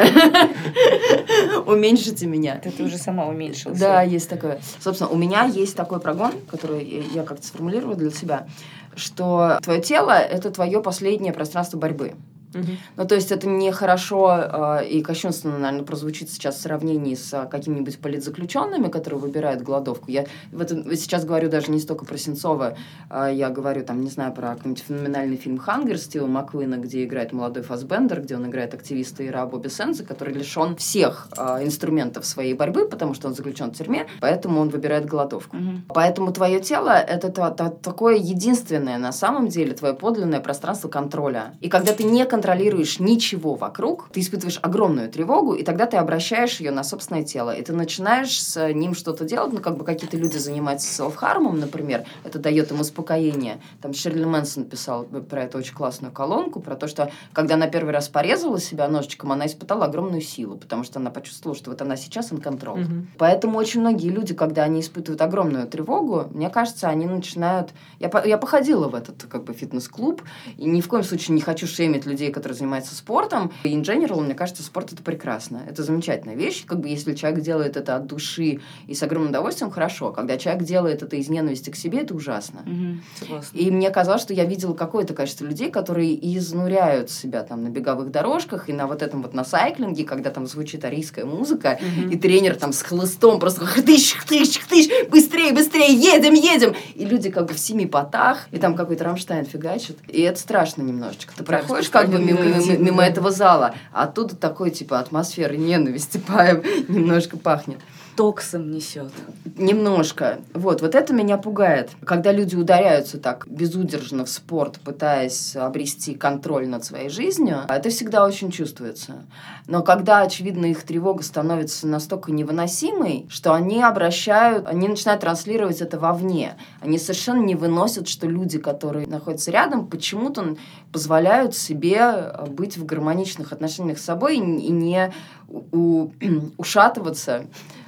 Speaker 4: Уменьшите меня.
Speaker 3: Ты, ты уже сама уменьшилась.
Speaker 4: Да, есть такое. Собственно, у меня есть такой прогон, который я как-то сформулировала для себя, что твое тело — это твое последнее пространство борьбы. Ну, то есть это нехорошо э, и кощунственно, наверное, прозвучит сейчас в сравнении с э, какими-нибудь политзаключенными, которые выбирают голодовку. Я в этом сейчас говорю даже не столько про Сенцова, а я говорю, там, не знаю, про какой-нибудь феноменальный фильм «Хангер» Стива Маккуина, где играет молодой Фасбендер, где он играет активиста Ира Бобби Сенза, который лишен всех э, инструментов своей борьбы, потому что он заключен в тюрьме, поэтому он выбирает голодовку.
Speaker 3: Мгм.
Speaker 4: Поэтому твое тело это та- та- такое единственное на самом деле твое подлинное пространство контроля. И когда ты не контролируешь ничего вокруг, ты испытываешь огромную тревогу, и тогда ты обращаешь ее на собственное тело. И ты начинаешь с ним что-то делать, ну, как бы какие-то люди занимаются селф-хармом, например, это дает им успокоение. Там Шерли Мэнсон писал про это очень классную колонку, про то, что когда она первый раз порезала себя ножичком, она испытала огромную силу, потому что она почувствовала, что вот она сейчас in control.
Speaker 1: Мгм.
Speaker 4: Поэтому очень многие люди, когда они испытывают огромную тревогу, мне кажется, они начинают... Я, я походила в этот как бы фитнес-клуб, и ни в коем случае не хочу шеймить людей, которые занимаются спортом. И in general, мне кажется, спорт — это прекрасно. Это замечательная вещь. Как бы если человек делает это от души и с огромным удовольствием, хорошо. Когда человек делает это из ненависти к себе, это ужасно.
Speaker 3: Мгм. Согласна.
Speaker 4: И мне казалось, что я видела какое-то количество людей, которые изнуряют себя там на беговых дорожках и на вот этом вот на сайклинге, когда там звучит арийская музыка,
Speaker 1: Мгм.
Speaker 4: и тренер там с хлыстом просто хтыщ, хтыщ, хтыщ, быстрее, быстрее, едем, едем. И люди как бы в семи потах, и там какой-то Рамштайн фигачит. И это страшно немножечко. Ты проходишь как бы мимо,
Speaker 3: спокойно,
Speaker 4: мимо- мимо
Speaker 3: да.
Speaker 4: этого зала, а оттуда такой типа атмосферы ненависти немножко пахнет.
Speaker 3: Токсом несет.
Speaker 4: Немножко. Вот, вот это меня пугает. Когда люди ударяются так безудержно в спорт, пытаясь обрести контроль над своей жизнью, это всегда очень чувствуется. Но когда, очевидно, их тревога становится настолько невыносимой, что они обращают, они начинают транслировать это вовне. Они совершенно не выносят, что люди, которые находятся рядом, почему-то позволяют себе э, быть в гармоничных отношениях с собой и не у- ушатываться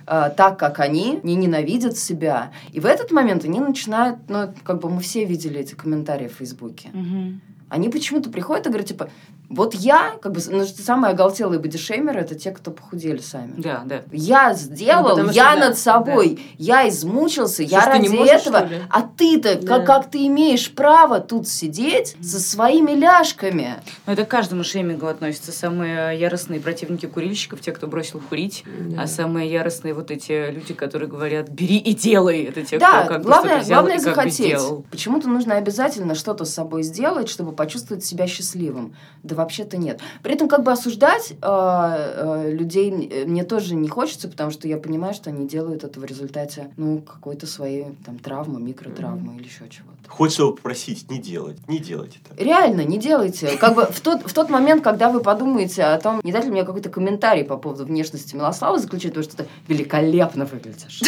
Speaker 4: э, так, как они, не ненавидят себя. И в этот момент они начинают, ну, как бы мы все видели эти комментарии в Фейсбуке.
Speaker 3: Мгм.
Speaker 4: Они почему-то приходят и говорят, типа, вот я, как бы, ну, самые оголтелые бодишеймеры, это те, кто похудели сами.
Speaker 3: Да, да.
Speaker 4: Я сделал,
Speaker 1: Ну, потому что
Speaker 4: я
Speaker 1: да,
Speaker 4: над собой, я измучился,
Speaker 1: Что
Speaker 4: я ради
Speaker 1: можешь,
Speaker 4: этого. А ты-то,
Speaker 1: Да.
Speaker 4: как, как ты имеешь право тут сидеть со своими ляжками?
Speaker 3: Но это к каждому шеймингу относится. Самые яростные противники курильщиков, те, кто бросил курить,
Speaker 1: Да.
Speaker 3: а самые яростные вот эти люди, которые говорят «бери и делай». Это те,
Speaker 4: да,
Speaker 3: кто как бы
Speaker 4: главное,
Speaker 3: что-то взял
Speaker 4: главное
Speaker 3: и как бы
Speaker 4: захотеть.
Speaker 3: сделал.
Speaker 4: Почему-то нужно обязательно что-то с собой сделать, чтобы почувствовать себя счастливым. Да вообще-то нет. При этом как бы осуждать э, э, людей э, мне тоже не хочется, потому что я понимаю, что они делают это в результате, ну, какой-то своей там травмы, микротравмы или еще чего-то.
Speaker 2: Хочется его попросить не делать, не делайте так.
Speaker 4: Реально, не делайте. Как бы в тот, в тот момент, когда вы подумаете о том, не дать ли мне какой-то комментарий по поводу внешности Милослава, заключить, потому что ты великолепно выглядишь.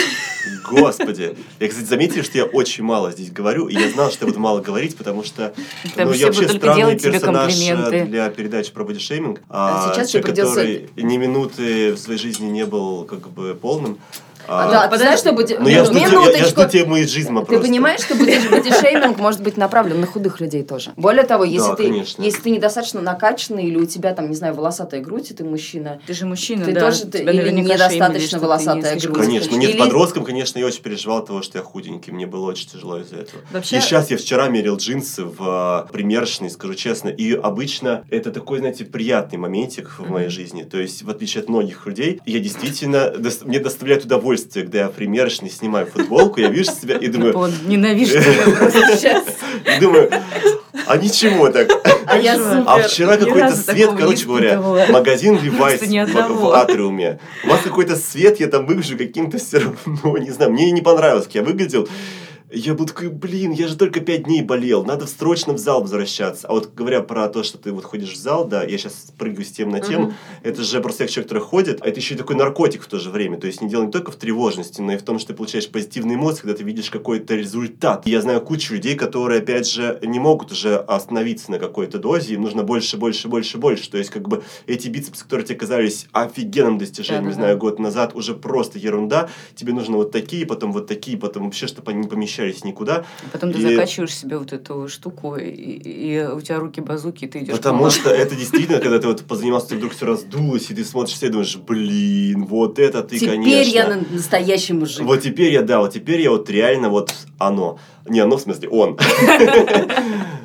Speaker 2: Господи. Я, кстати, заметили, что я очень мало здесь говорю, и я знал, что я буду мало говорить, потому что ну, я вообще странный персонаж э,
Speaker 3: комплименты.
Speaker 2: Для передачи про бодишейминг.
Speaker 4: А
Speaker 2: А,
Speaker 4: сейчас
Speaker 2: человек,
Speaker 4: придется-
Speaker 2: который ни минуты в своей жизни не был как бы полным.
Speaker 4: А,
Speaker 2: А,
Speaker 4: да, ты знаешь, что будет...
Speaker 2: но я жду, те- я- я
Speaker 4: Минуточку.
Speaker 2: жду тему из жизни
Speaker 4: Ты понимаешь, что боди- бодишейминг может быть направлен на худых людей тоже. Более того, если,
Speaker 2: Да,
Speaker 4: ты,
Speaker 2: конечно.
Speaker 4: если ты недостаточно накачанный или у тебя там, не знаю, волосатая грудь, и ты мужчина,
Speaker 3: Ты же мужчина,
Speaker 4: Ты
Speaker 3: да.
Speaker 4: тоже- ты- или недостаточно
Speaker 3: не
Speaker 4: волосатая
Speaker 3: слишком-
Speaker 4: грудь.
Speaker 2: Конечно, нет,
Speaker 4: Или-
Speaker 2: подростком, конечно, я очень переживал того, что я худенький. Мне было очень тяжело из-за этого.
Speaker 1: Вообще-
Speaker 2: И сейчас я вчера мерил джинсы в э, примерочной, скажу честно. И обычно это такой, знаете, приятный моментик в моей жизни. То есть, в отличие от многих людей, я действительно, мне доставляет удовольствие удовольствие, когда я примерочный снимаю футболку, я вижу себя и думаю...
Speaker 3: Он ненавижу тебя просто сейчас.
Speaker 2: И думаю, а ничего так.
Speaker 4: А я супер.
Speaker 2: А вчера какой-то свет, короче говоря, магазин Levi's в, в атриуме. У вас какой-то свет, я там выгляжу каким-то все равно, не знаю, мне не понравилось, как я выглядел. Я был такой, блин, я же только пять дней болел, надо срочно в зал возвращаться. А вот говоря про то, что ты вот ходишь в зал, да, я сейчас прыгаю с тем на тему,
Speaker 1: Мгм.
Speaker 2: это же просто человек, который ходит, а это еще и такой наркотик в то же время. То есть не дело не только в тревожности, но и в том, что ты получаешь позитивные эмоции, когда ты видишь какой-то результат. Я знаю кучу людей, которые, опять же, не могут уже остановиться на какой-то дозе, им нужно больше, больше, больше, больше. То есть, как бы, эти бицепсы, которые тебе казались офигенным достижением, не знаю, год назад, уже просто ерунда. Тебе нужно вот такие, потом вот такие, потом вообще, чтобы они не помещались никуда.
Speaker 3: Потом ты
Speaker 2: И-
Speaker 3: закачиваешь себе вот эту штуку, и, и у тебя руки базуки, и ты идешь
Speaker 2: Потому
Speaker 3: по
Speaker 2: что это действительно, когда ты вот позанимался, ты вдруг все раздулось, и ты смотришь все и думаешь, блин, вот это ты,
Speaker 4: Теперь
Speaker 2: конечно.
Speaker 4: я на- настоящий мужик.
Speaker 2: Вот теперь я, да, вот теперь я вот реально вот оно. Не оно, в смысле, он.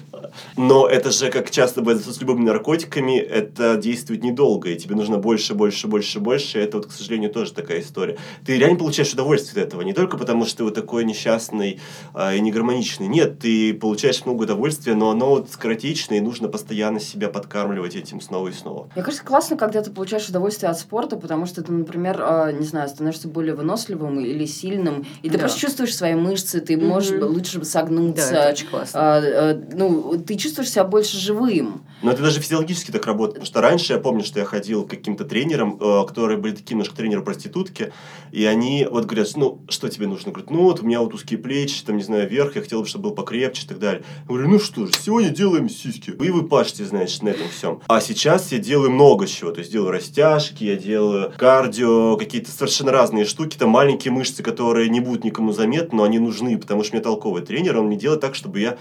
Speaker 2: Но это же, как часто бывает с любыми наркотиками, это действует недолго, и тебе нужно больше, больше, больше, больше. И это вот, к сожалению, тоже такая история. Ты реально получаешь удовольствие от этого, не только потому, что ты вот такой несчастный а, и негармоничный. Нет, ты получаешь много удовольствия, но оно вот скоротечное, и нужно постоянно себя подкармливать этим снова и снова.
Speaker 4: Мне кажется, классно, когда ты получаешь удовольствие от спорта, потому что ты, например, а, не знаю, становишься более выносливым или сильным, и ты
Speaker 3: Да.
Speaker 4: просто чувствуешь свои мышцы, ты можешь
Speaker 1: Мгм.
Speaker 4: лучше
Speaker 3: Да,
Speaker 4: согнуться.
Speaker 3: это очень классно.
Speaker 4: А, а, ну, ты чувствуешь себя больше живым.
Speaker 2: Но это даже физиологически так работает. Потому что раньше я помню, что я ходил к каким-то тренерам, э, которые были такие немножко тренеры-проститутки, и они вот говорят, ну, что тебе нужно? Говорят, ну, вот у меня вот узкие плечи, там, не знаю, верх, я хотел бы, чтобы был покрепче и так далее. Я говорю, ну что же, сегодня делаем сиськи. Вы пашете, значит, на этом всем. А сейчас я делаю много чего. То есть, делаю растяжки, я делаю кардио, какие-то совершенно разные штуки. Там маленькие мышцы, которые не будут никому заметны, но они нужны, потому что мне толковый тренер, он мне делает так, чтобы я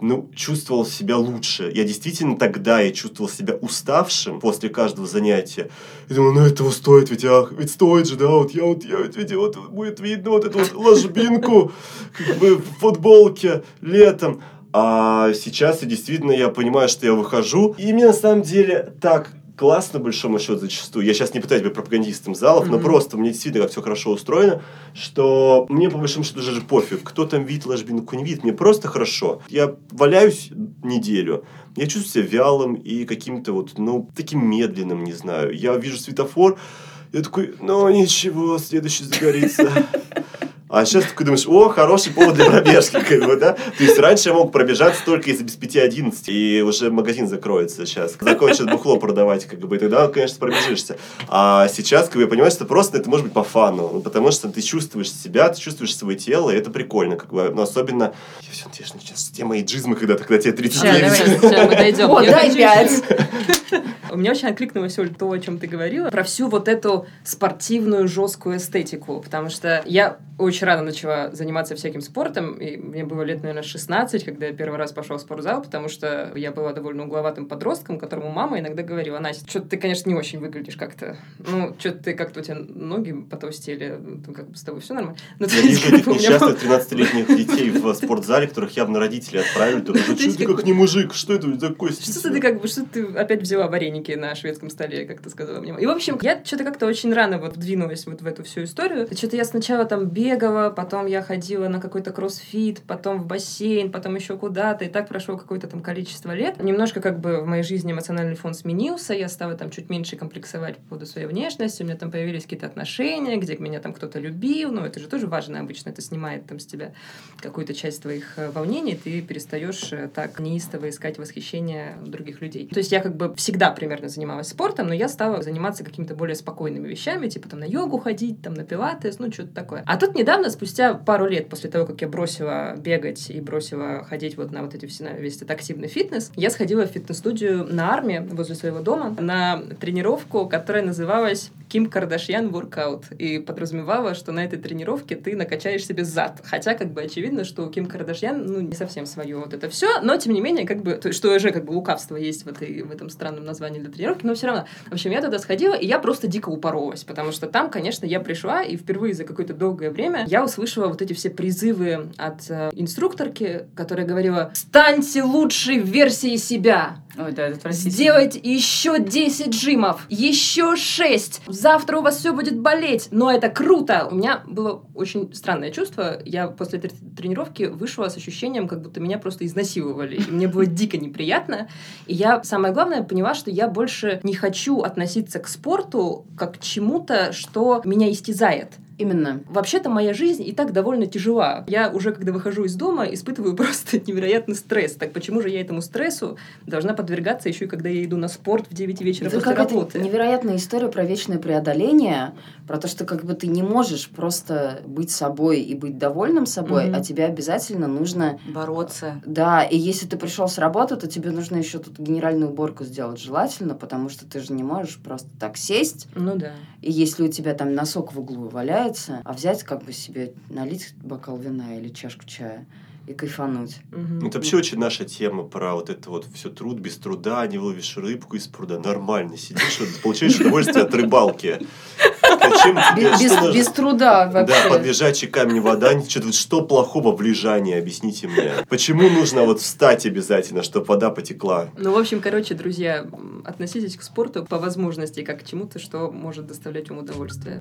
Speaker 2: ну, чувствовал себя лучше. Я действительно тогда я чувствовал себя уставшим после каждого занятия. И думал, ну этого стоит, ведь, ах, ведь стоит же, да, вот я вот, я вот, ведь вот будет видно вот эту вот ложбинку как бы в футболке летом. А сейчас я действительно, я понимаю, что я выхожу. И мне на самом деле так классно, большому счету, зачастую. Я сейчас не пытаюсь быть пропагандистом залов, но
Speaker 1: Мгм.
Speaker 2: просто мне действительно как все хорошо устроено, что мне по большому счету даже пофиг, кто там видит ложбинку, не видит, мне просто хорошо. Я валяюсь неделю, я чувствую себя вялым и каким-то вот, ну, таким медленным, не знаю. Я вижу светофор, я такой, ну ничего, следующий загорится. А сейчас такой думаешь, о, хороший повод для пробежки, как бы, да? То есть раньше я мог пробежаться только из-за без 5-11, и уже магазин закроется сейчас. Закончат бухло продавать, как бы, и тогда, конечно, пробежишься. А сейчас, как бы, я понимаю, что просто это может быть по фану, ну, потому что ты чувствуешь себя, ты чувствуешь свое тело, и это прикольно, как бы, но особенно... Я все надеюсь, сейчас тема иджизма, когда, когда тебе 39.
Speaker 1: Сейчас, давай, сейчас мы дойдем.
Speaker 4: О,
Speaker 1: Я
Speaker 4: дай
Speaker 1: хочу
Speaker 4: пять.
Speaker 1: еще- У меня очень откликнулось, Оль, то, о чем ты говорила, про всю вот эту спортивную жесткую эстетику, потому что я очень рано начала заниматься всяким спортом, и мне было лет, наверное, 16, когда я первый раз пошла в спортзал, потому что я была довольно угловатым подростком, которому мама иногда говорила, Настя, что-то ты, конечно, не очень выглядишь как-то, ну, что-то ты как-то у тебя ноги потолстели, ну, как бы с тобой все нормально. Ну, то есть, как бы
Speaker 2: несчастных 13-летних детей в спортзале, которых явно родители отправили.
Speaker 1: То
Speaker 2: что ты
Speaker 1: как
Speaker 2: не мужик? Что это такое?
Speaker 1: Что ты как бы, что ты опять взяла вареники на шведском столе, как ты сказала мне. И, в общем, я что-то как-то очень рано вот двинулась вот в эту всю историю. Что-то я сначала там бегала, потом я ходила на какой-то кроссфит, потом в бассейн, потом еще куда-то. И так прошло какое-то там количество лет. Немножко как бы в моей жизни эмоциональный фон сменился. Я стала там чуть меньше комплексовать по поводу своей внешности. У меня там появились какие-то отношения, где меня там кто-то любил. Ну, это же тоже важно обычно. Это снимает там с тебя какую-то часть твоих э, волнений, ты перестаешь э, так неистово искать восхищение других людей. То есть я как бы всегда примерно занималась спортом, но я стала заниматься какими-то более спокойными вещами, типа там на йогу ходить, там на пилатес, ну что-то такое. А тут недавно, спустя пару лет после того, как я бросила бегать и бросила ходить вот на вот эти все, на весь этот активный фитнес, я сходила в фитнес-студию на армии возле своего дома на тренировку, которая называлась Ким Кардашьян Воркаут и подразумевала, что на этой тренировке ты накачаешь себе зад. Хотя, как бы, очевидно, что у Ким Кардашьян, ну, не совсем свое вот это все, но, тем не менее, как бы, то, что уже, как бы, лукавство есть в, этой, в этом странном названии для тренировки, но все равно. В общем, я туда сходила, и я просто дико упоролась, потому что там, конечно, я пришла, и впервые за какое-то долгое время я услышала вот эти все призывы от э, инструкторки, которая говорила «Станьте лучшей версией себя!»
Speaker 3: Ой, да, это.
Speaker 1: Сделать еще 10 жимов, еще 6. Завтра у вас все будет болеть, но это круто. У меня было очень странное чувство. Я после этой тренировки вышла с ощущением, как будто меня просто изнасиловали. И мне было дико неприятно. И я, самое главное, поняла, что я больше не хочу относиться к спорту как к чему-то, что меня истязает.
Speaker 4: Именно.
Speaker 1: Вообще-то моя жизнь и так довольно тяжела. Я уже, когда выхожу из дома, испытываю просто невероятный стресс. Так почему же я этому стрессу должна подвергаться еще и когда я иду на спорт в 9 вечера
Speaker 4: Это
Speaker 1: после работы?
Speaker 4: невероятная история про вечное преодоление, про то, что как бы ты не можешь просто быть собой и быть довольным собой,
Speaker 1: Мгм.
Speaker 4: а тебе обязательно нужно
Speaker 3: Бороться.
Speaker 4: Да, и если ты пришел с работы, то тебе нужно еще тут генеральную уборку сделать желательно, потому что ты же не можешь просто так сесть,
Speaker 1: Ну да.
Speaker 4: и если у тебя там носок в углу валяется, а взять как бы себе, налить бокал вина или чашку чая и кайфануть.
Speaker 2: Ну, Это вообще очень наша тема про вот это вот все труд без труда, не выловишь рыбку из пруда. Нормально сидишь, получаешь удовольствие от рыбалки. Зачем тебе,
Speaker 4: Без,
Speaker 2: что
Speaker 4: без-
Speaker 2: нужно?
Speaker 4: без труда вообще.
Speaker 2: Да, под лежачий камень вода. Что, что плохого в лежании, объясните мне. Почему нужно вот встать обязательно, чтобы вода потекла?
Speaker 1: Ну, в общем, короче, друзья, относитесь к спорту по возможности, как к чему-то, что может доставлять вам удовольствие.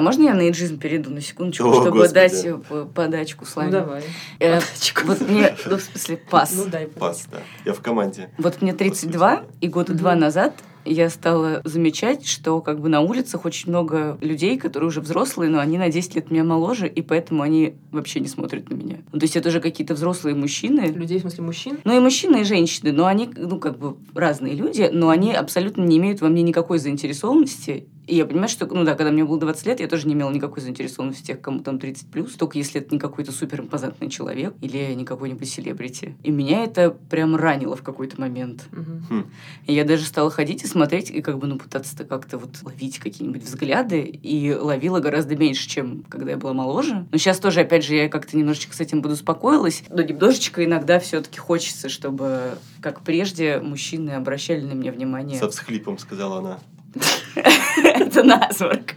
Speaker 3: А можно я на эйджизм перейду на секундочку,
Speaker 2: О,
Speaker 3: чтобы
Speaker 2: Господи.
Speaker 3: дать э, подачку
Speaker 1: Ну,
Speaker 3: Славе?
Speaker 1: давай.
Speaker 3: Э,
Speaker 1: Подачку.
Speaker 3: Вот мне, ну, в смысле, пас.
Speaker 1: Ну, дай.
Speaker 2: Пас, да. Я в команде.
Speaker 3: Вот мне 32, и года
Speaker 1: Мгм.
Speaker 3: два назад я стала замечать, что как бы на улицах очень много людей, которые уже взрослые, но они на 10 лет меня моложе, и поэтому они вообще не смотрят на меня. Ну, то есть это уже какие-то взрослые мужчины.
Speaker 1: Людей, в смысле, мужчин?
Speaker 3: Ну и мужчины, и женщины, но они, ну, как бы разные люди, но они абсолютно не имеют во мне никакой заинтересованности. И я понимаю, что, ну да, когда мне было 20 лет, я тоже не имела никакой заинтересованности тех, кому там 30 плюс, только если это не какой-то супер импозантный человек или не какой-нибудь селебрити. И меня это прям ранило в какой-то момент.
Speaker 1: Мгм.
Speaker 3: И я даже стала ходить и смотреть, и как бы, ну, пытаться как-то вот ловить какие-нибудь взгляды, и ловила гораздо меньше, чем когда я была моложе. Но сейчас тоже, опять же, я как-то немножечко с этим буду успокоилась. Но немножечко иногда все таки хочется, чтобы, как прежде, мужчины обращали на меня внимание.
Speaker 2: Со всхлипом, сказала она.
Speaker 3: Это насморк.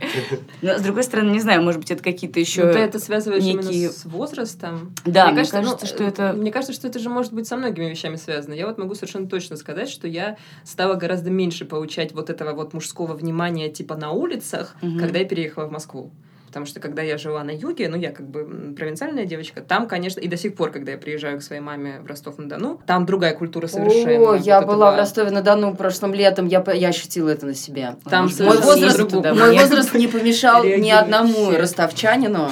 Speaker 3: Но, с другой стороны, не знаю, может быть, это какие-то еще...
Speaker 1: Ну, ты это связываешь именно с возрастом?
Speaker 3: Да,
Speaker 1: Мне кажется, ну,
Speaker 3: что это...
Speaker 1: Мне кажется, что это же может быть со многими вещами связано. Я вот могу совершенно точно сказать, что я стала гораздо меньше получать вот этого вот мужского внимания типа на улицах, когда я переехала в Москву. Потому что когда я жила на юге, ну я как бы провинциальная девочка, там, конечно, и до сих пор, когда я приезжаю к своей маме в Ростов-на-Дону, там другая культура совершенно.
Speaker 4: О, я
Speaker 1: Вот
Speaker 4: была
Speaker 1: этого-
Speaker 4: в Ростове-на-Дону прошлым летом, я, по- я ощутила это на себе.
Speaker 1: Там
Speaker 4: Мой возраст,
Speaker 3: туда
Speaker 4: мой возраст не помешал ни одному ростовчанину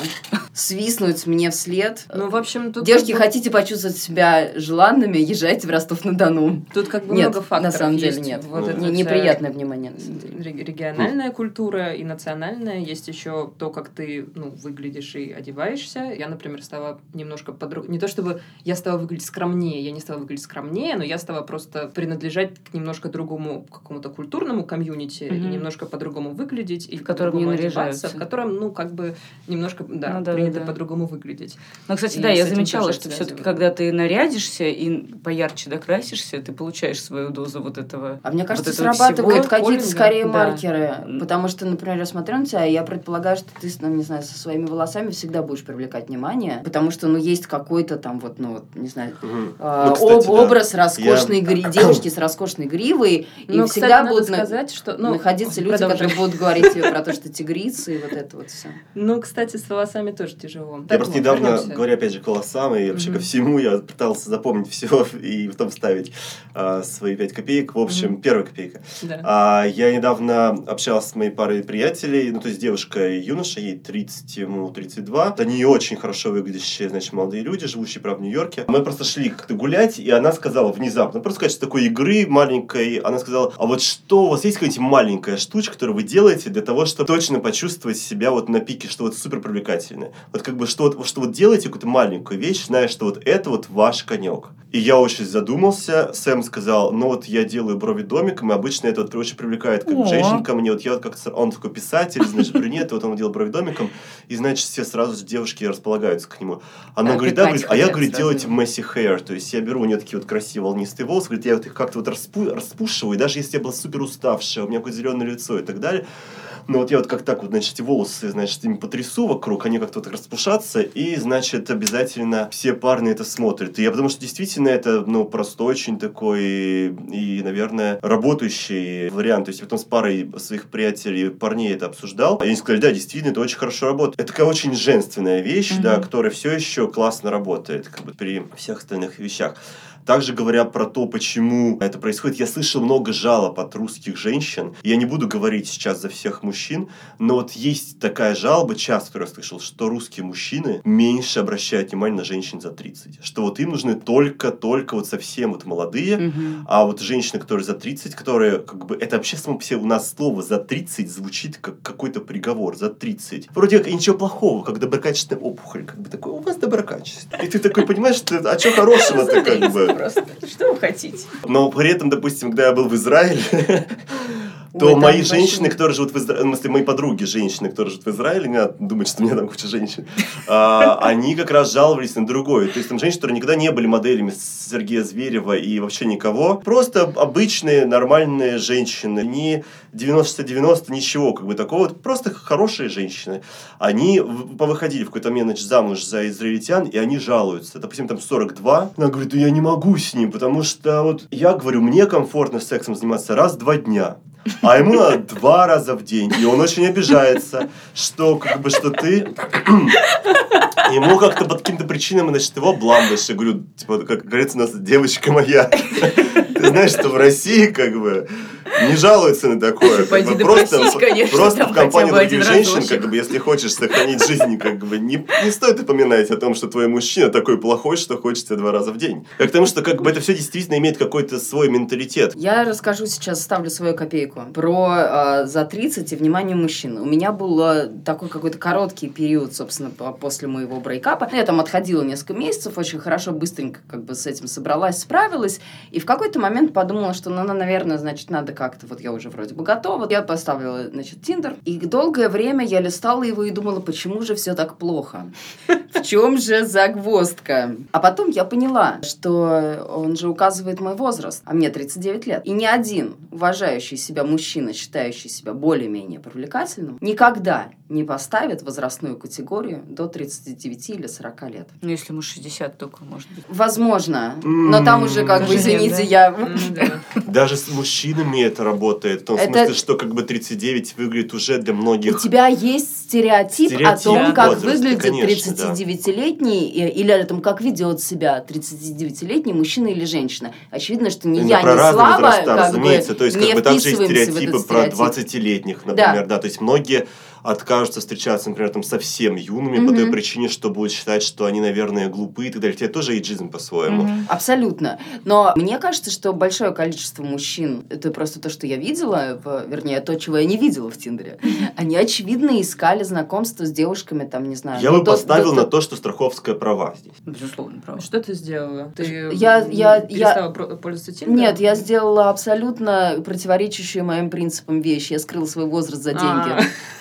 Speaker 4: свистнуть мне вслед.
Speaker 1: Ну, в общем, тут...
Speaker 4: Девушки,
Speaker 1: как бы-
Speaker 4: хотите почувствовать себя желанными, езжайте в Ростов-на-Дону.
Speaker 1: Тут как бы
Speaker 4: Нет,
Speaker 1: много факторов
Speaker 4: на самом деле
Speaker 1: есть.
Speaker 4: нет.
Speaker 1: Вот
Speaker 2: Ну,
Speaker 1: вся
Speaker 4: неприятное внимание.
Speaker 1: региональная культура и национальная. Есть еще то, как ты ну, выглядишь и одеваешься. Я, например, стала немножко подруг... Не то чтобы я стала выглядеть скромнее, я не стала выглядеть скромнее, но я стала просто принадлежать к немножко другому какому-то культурному комьюнити и
Speaker 3: Мгм.
Speaker 1: немножко по-другому выглядеть и
Speaker 3: В котором не
Speaker 1: по-другому
Speaker 3: наряжаются.
Speaker 1: в котором, ну, как бы немножко, да,
Speaker 3: Ну да, да,
Speaker 1: принято
Speaker 3: да.
Speaker 1: по-другому выглядеть.
Speaker 3: Ну, кстати,
Speaker 1: И
Speaker 3: да, я замечала, что все-таки, когда ты нарядишься и поярче докрасишься, ты получаешь свою дозу вот этого.
Speaker 4: А мне кажется,
Speaker 3: вот
Speaker 4: срабатывают какие-то скорее
Speaker 3: да.
Speaker 4: маркеры. Потому что, например, я смотрю на тебя, и я предполагаю, что ты, ну, не знаю, со своими волосами всегда будешь привлекать внимание. Потому что, ну, есть какой-то там вот, ну, вот, не знаю,
Speaker 2: Мгм.
Speaker 4: а,
Speaker 2: Ну, кстати,
Speaker 4: об-
Speaker 2: да.
Speaker 4: образ роскошной гри- девушки с роскошной гривой. И
Speaker 1: Но,
Speaker 4: всегда
Speaker 1: кстати,
Speaker 4: будут на-
Speaker 1: сказать, что... Ну,
Speaker 4: находиться люди,
Speaker 1: продолжай.
Speaker 4: которые будут говорить про то, что тигрицы и вот это вот все.
Speaker 1: Ну, кстати, с волосами тоже тяжело.
Speaker 2: Я
Speaker 1: Так
Speaker 2: просто
Speaker 1: вот,
Speaker 2: недавно,
Speaker 1: вернемся.
Speaker 2: говоря опять же к волосам и вообще ко всему, я пытался запомнить все и потом вставить а, свои пять копеек. В общем, первая копейка.
Speaker 1: Да.
Speaker 2: А, я недавно общался с моей парой приятелей, ну, то есть девушка и юноша, ей 30, ему 32. Они очень хорошо выглядящие, значит, молодые люди, живущие, правда, в Нью-Йорке. Мы просто шли как-то гулять, и она сказала внезапно, просто качестве такой игры маленькой, она сказала, а вот что, у вас есть какая-нибудь маленькая штучка, которую вы делаете для того, чтобы точно почувствовать себя вот на пике, что вот супер привлекательное? Вот как бы, что вот, что вот делаете какую-то маленькую вещь, зная, что вот это вот ваш конек. И я очень задумался. Сэм сказал, ну вот я делаю брови домиком, и обычно это вот очень привлекает как
Speaker 3: О.
Speaker 2: женщин ко мне. Вот я вот как-то, он такой писатель, значит, брюнет, и вот он делал брови домиком, и, значит, все сразу же девушки располагаются к нему. Она
Speaker 3: Да,
Speaker 2: говорит, да, говорит, а я, говорит, делайте messy hair, то есть я беру у нее такие вот красивые волнистые волосы, говорит, я вот их как-то вот распу- распушиваю, и даже если я была супер уставшая, у меня какое-то зеленое лицо и так далее, Но вот я вот как так вот, значит, волосы, значит, ими потрясу вокруг, они как-то вот распушатся, и, значит, обязательно все парни это смотрят. И я потому что действительно это, ну, простой очень такой и, наверное, работающий вариант. То есть я потом с парой своих приятелей, парней это обсуждал, и они сказали, да, действительно, это очень хорошо работает. Это такая очень женственная вещь, mm-hmm. да, которая все еще классно работает, как бы при всех остальных вещах. Также говоря про то, почему это происходит, я слышал много жалоб от русских женщин. Я не буду говорить сейчас за всех мужчин, но вот есть такая жалоба, часто, которую я слышал, что русские мужчины меньше обращают внимание на женщин за 30. Что вот им нужны только-только вот совсем вот молодые, угу. а вот женщины, которые за 30, которые как бы, это вообще само у нас слово за 30 звучит как какой-то приговор, за 30. Вроде как ничего плохого, как доброкачественная опухоль, как бы такой, у вас доброкачественная. И ты такой понимаешь, что а что хорошего-то как бы?
Speaker 3: Просто. Что вы хотите?
Speaker 2: Но при этом, допустим, когда я был в Израиле, то Ой, мои женщины, вообще... которые живут в Израиле, в смысле, мои подруги женщины, которые живут в Израиле, не надо думать, что у меня там куча женщин, а, они как раз жаловались на другое. То есть там женщины, которые никогда не были моделями Сергея Зверева и вообще никого, просто обычные нормальные женщины, не 90-90, ничего как бы такого, просто хорошие женщины. Они повыходили в какой-то значит, замуж за израильтян, и они жалуются. Допустим, там 42, она говорит, я не могу с ним, потому что вот я говорю, мне комфортно сексом заниматься раз в два дня. А ему надо два раза в день. И он очень обижается, что как бы что ты ему как-то под каким-то причинам, значит, его обламываешь. Я говорю, типа, как говорится у нас, девочка моя, ты знаешь, что в России как бы не жалуются на такое. Как бы, просто конечно, просто в компании других женщин, как бы, если хочешь сохранить жизнь, как бы, не, не стоит упоминать о том, что твой мужчина такой плохой, что хочется два раза в день. Как потому что как бы это все действительно имеет какой-то свой менталитет.
Speaker 4: Я расскажу сейчас, ставлю свою копейку про э, за 30 и внимание мужчин. У меня был э, такой какой-то короткий период, собственно, после моего брейкапа. Я там отходила несколько месяцев, очень хорошо, быстренько как бы с этим собралась, справилась. И в какой-то момент подумала, что, ну, наверное, значит, надо как-то, вот я уже вроде бы готова. Я поставила, значит, Тиндер. И долгое время я листала его и думала, почему же все так плохо? В чем же загвоздка? А потом я поняла, что он же указывает мой возраст, а мне 39 лет. И ни один уважающий себя мужчина, считающий себя более-менее привлекательным, никогда не поставит возрастную категорию до 39 или 40 лет.
Speaker 3: Ну, если ему 60 только, может быть.
Speaker 4: Возможно. Но там уже, как бы, извините, я...
Speaker 2: Даже с мужчинами это работает. В том смысле, что как бы 39 выглядит уже для многих...
Speaker 4: У тебя есть стереотип, о том, как выглядит 39-летний, или о том, как ведет себя 39-летний мужчина или женщина. Очевидно, что ни я, ни Слава,
Speaker 2: как бы, то есть, как бы также есть стереотипы про 20-летних, например, да, то есть многие откажутся встречаться, например, там совсем юными mm-hmm. по той причине, что будут считать, что они, наверное, глупы и так далее. Это тоже эйджизм по-своему. Mm-hmm.
Speaker 4: Абсолютно. Но мне кажется, что большое количество мужчин, это просто то, что я видела, в, вернее, то, чего я не видела в Тиндере, они, очевидно, искали знакомство с девушками, там, не знаю.
Speaker 2: Я ну, бы то, поставил на то, что страховская права здесь.
Speaker 3: Безусловно, права.
Speaker 1: Что ты сделала? Ты
Speaker 4: я, я, перестала
Speaker 1: я... пользоваться Тиндером?
Speaker 4: Нет, я сделала абсолютно противоречащую моим принципам вещи. Я скрыла свой возраст за деньги. А-а-а.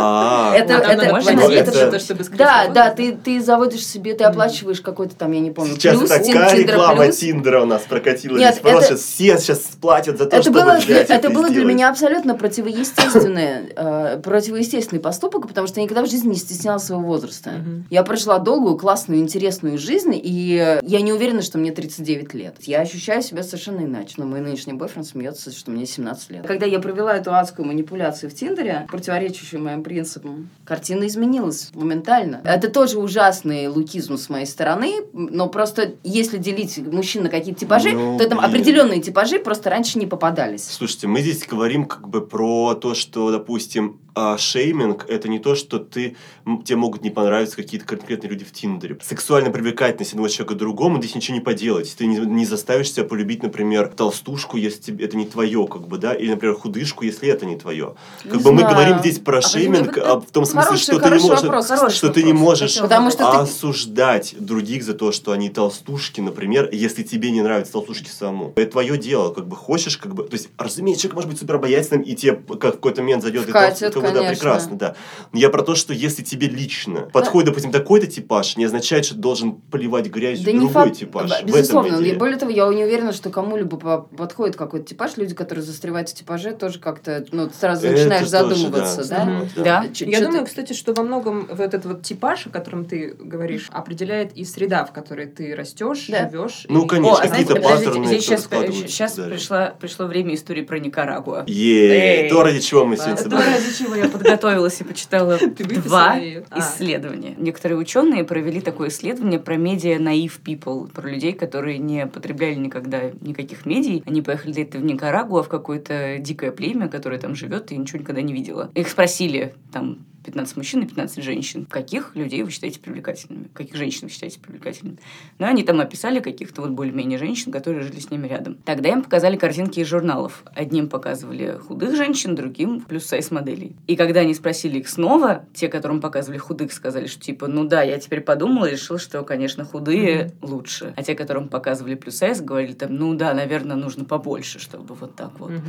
Speaker 2: А,
Speaker 4: это, это,
Speaker 1: это,
Speaker 4: Да, да, ты, ты заводишь себе, ты оплачиваешь какой-то там, я не помню,
Speaker 2: Сейчас такая реклама Тиндера у нас прокатилась. Нет, это, все сейчас платят за то, это чтобы
Speaker 4: было, взять Это было для меня абсолютно противоестественное, э, противоестественный поступок, потому что я никогда в жизни не стеснялась своего возраста. Я прожила долгую, классную, интересную жизнь, и я не уверена, что мне 39 лет. Я ощущаю себя совершенно иначе. Но мой нынешний бойфренд смеется, что мне 17 лет. Когда я провела эту адскую манипуляцию в Тиндере, противоречащую моим принципам. Картина изменилась моментально. Это тоже ужасный лукизм с моей стороны, но просто если делить мужчин на какие-то типажи, ну, то там блин. определенные типажи просто раньше не попадались.
Speaker 2: Слушайте, мы здесь говорим как бы про то, что, допустим, а шейминг – это не то, что ты, тебе могут не понравиться какие-то конкретные люди в Тиндере. Сексуальная привлекательность одного человека к другому, здесь ничего не поделать. Ты не, не заставишь себя полюбить, например, толстушку, если тебе, это не твое, как бы, да, или, например, худышку, если это не твое. Как не бы знаю. мы говорим здесь про а шейминг а, в том смысле, хороший, что, ты не можешь, вопрос, что вопрос. ты не можешь Потому что осуждать ты... других за то, что они толстушки, например, если тебе не нравятся толстушки самому. Это твое дело, как бы хочешь, как бы, то есть, разумеется, человек может быть супер обаятельным, и тебе как в какой-то момент зайдет как бы, да,
Speaker 4: Конечно.
Speaker 2: прекрасно, да. Но я про то, что если тебе лично подходит, допустим, такой-то типаж, не означает, что ты должен поливать грязью
Speaker 4: Да не
Speaker 2: другой
Speaker 4: факт,
Speaker 2: типаж.
Speaker 4: да,
Speaker 2: В этом
Speaker 4: безусловно. более того, я не уверена, что кому-либо по- подходит какой-то типаж. Люди, которые застревают в типаже, тоже как-то ну, сразу
Speaker 2: Это
Speaker 4: начинаешь
Speaker 2: тоже,
Speaker 4: задумываться, да?
Speaker 1: Мгм.
Speaker 3: Да.
Speaker 4: Чё-
Speaker 1: Я думаю, кстати, что во многом вот этот вот типаж, о котором ты говоришь, определяет и среда, в которой ты растешь,
Speaker 4: Да.
Speaker 1: живешь.
Speaker 2: Ну,
Speaker 1: и-
Speaker 2: конечно,
Speaker 3: О, а знаете,
Speaker 2: какие-то паттерны,
Speaker 3: здесь сейчас, сейчас пришло, пришло время истории про Никарагуа.
Speaker 2: Е,
Speaker 3: Эй.
Speaker 2: то, ради чего мы сегодня
Speaker 3: То,
Speaker 2: собрались.
Speaker 3: Чего я подготовилась и почитала два?
Speaker 1: А.
Speaker 3: исследования. Некоторые ученые провели такое исследование про медиа наив people, про людей, которые не потребляли никогда никаких медий. Они поехали где-то в Никарагуа, в какое-то дикое племя, которое там живет и ничего никогда не видела. Их спросили, там, 15 мужчин и 15 женщин. Каких людей вы считаете привлекательными? Каких женщин вы считаете привлекательными? Ну, они там описали каких-то вот более-менее женщин, которые жили с ними рядом. Тогда им показали картинки из журналов. Одним показывали худых женщин, другим плюс-сайз моделей. И когда они спросили их снова, те, которым показывали худых, сказали, что типа, ну да, я теперь подумала и решила, что, конечно, худые лучше. А те, которым показывали плюс-сайз, говорили там, ну да, наверное, нужно побольше, чтобы вот так вот.
Speaker 1: Мгм.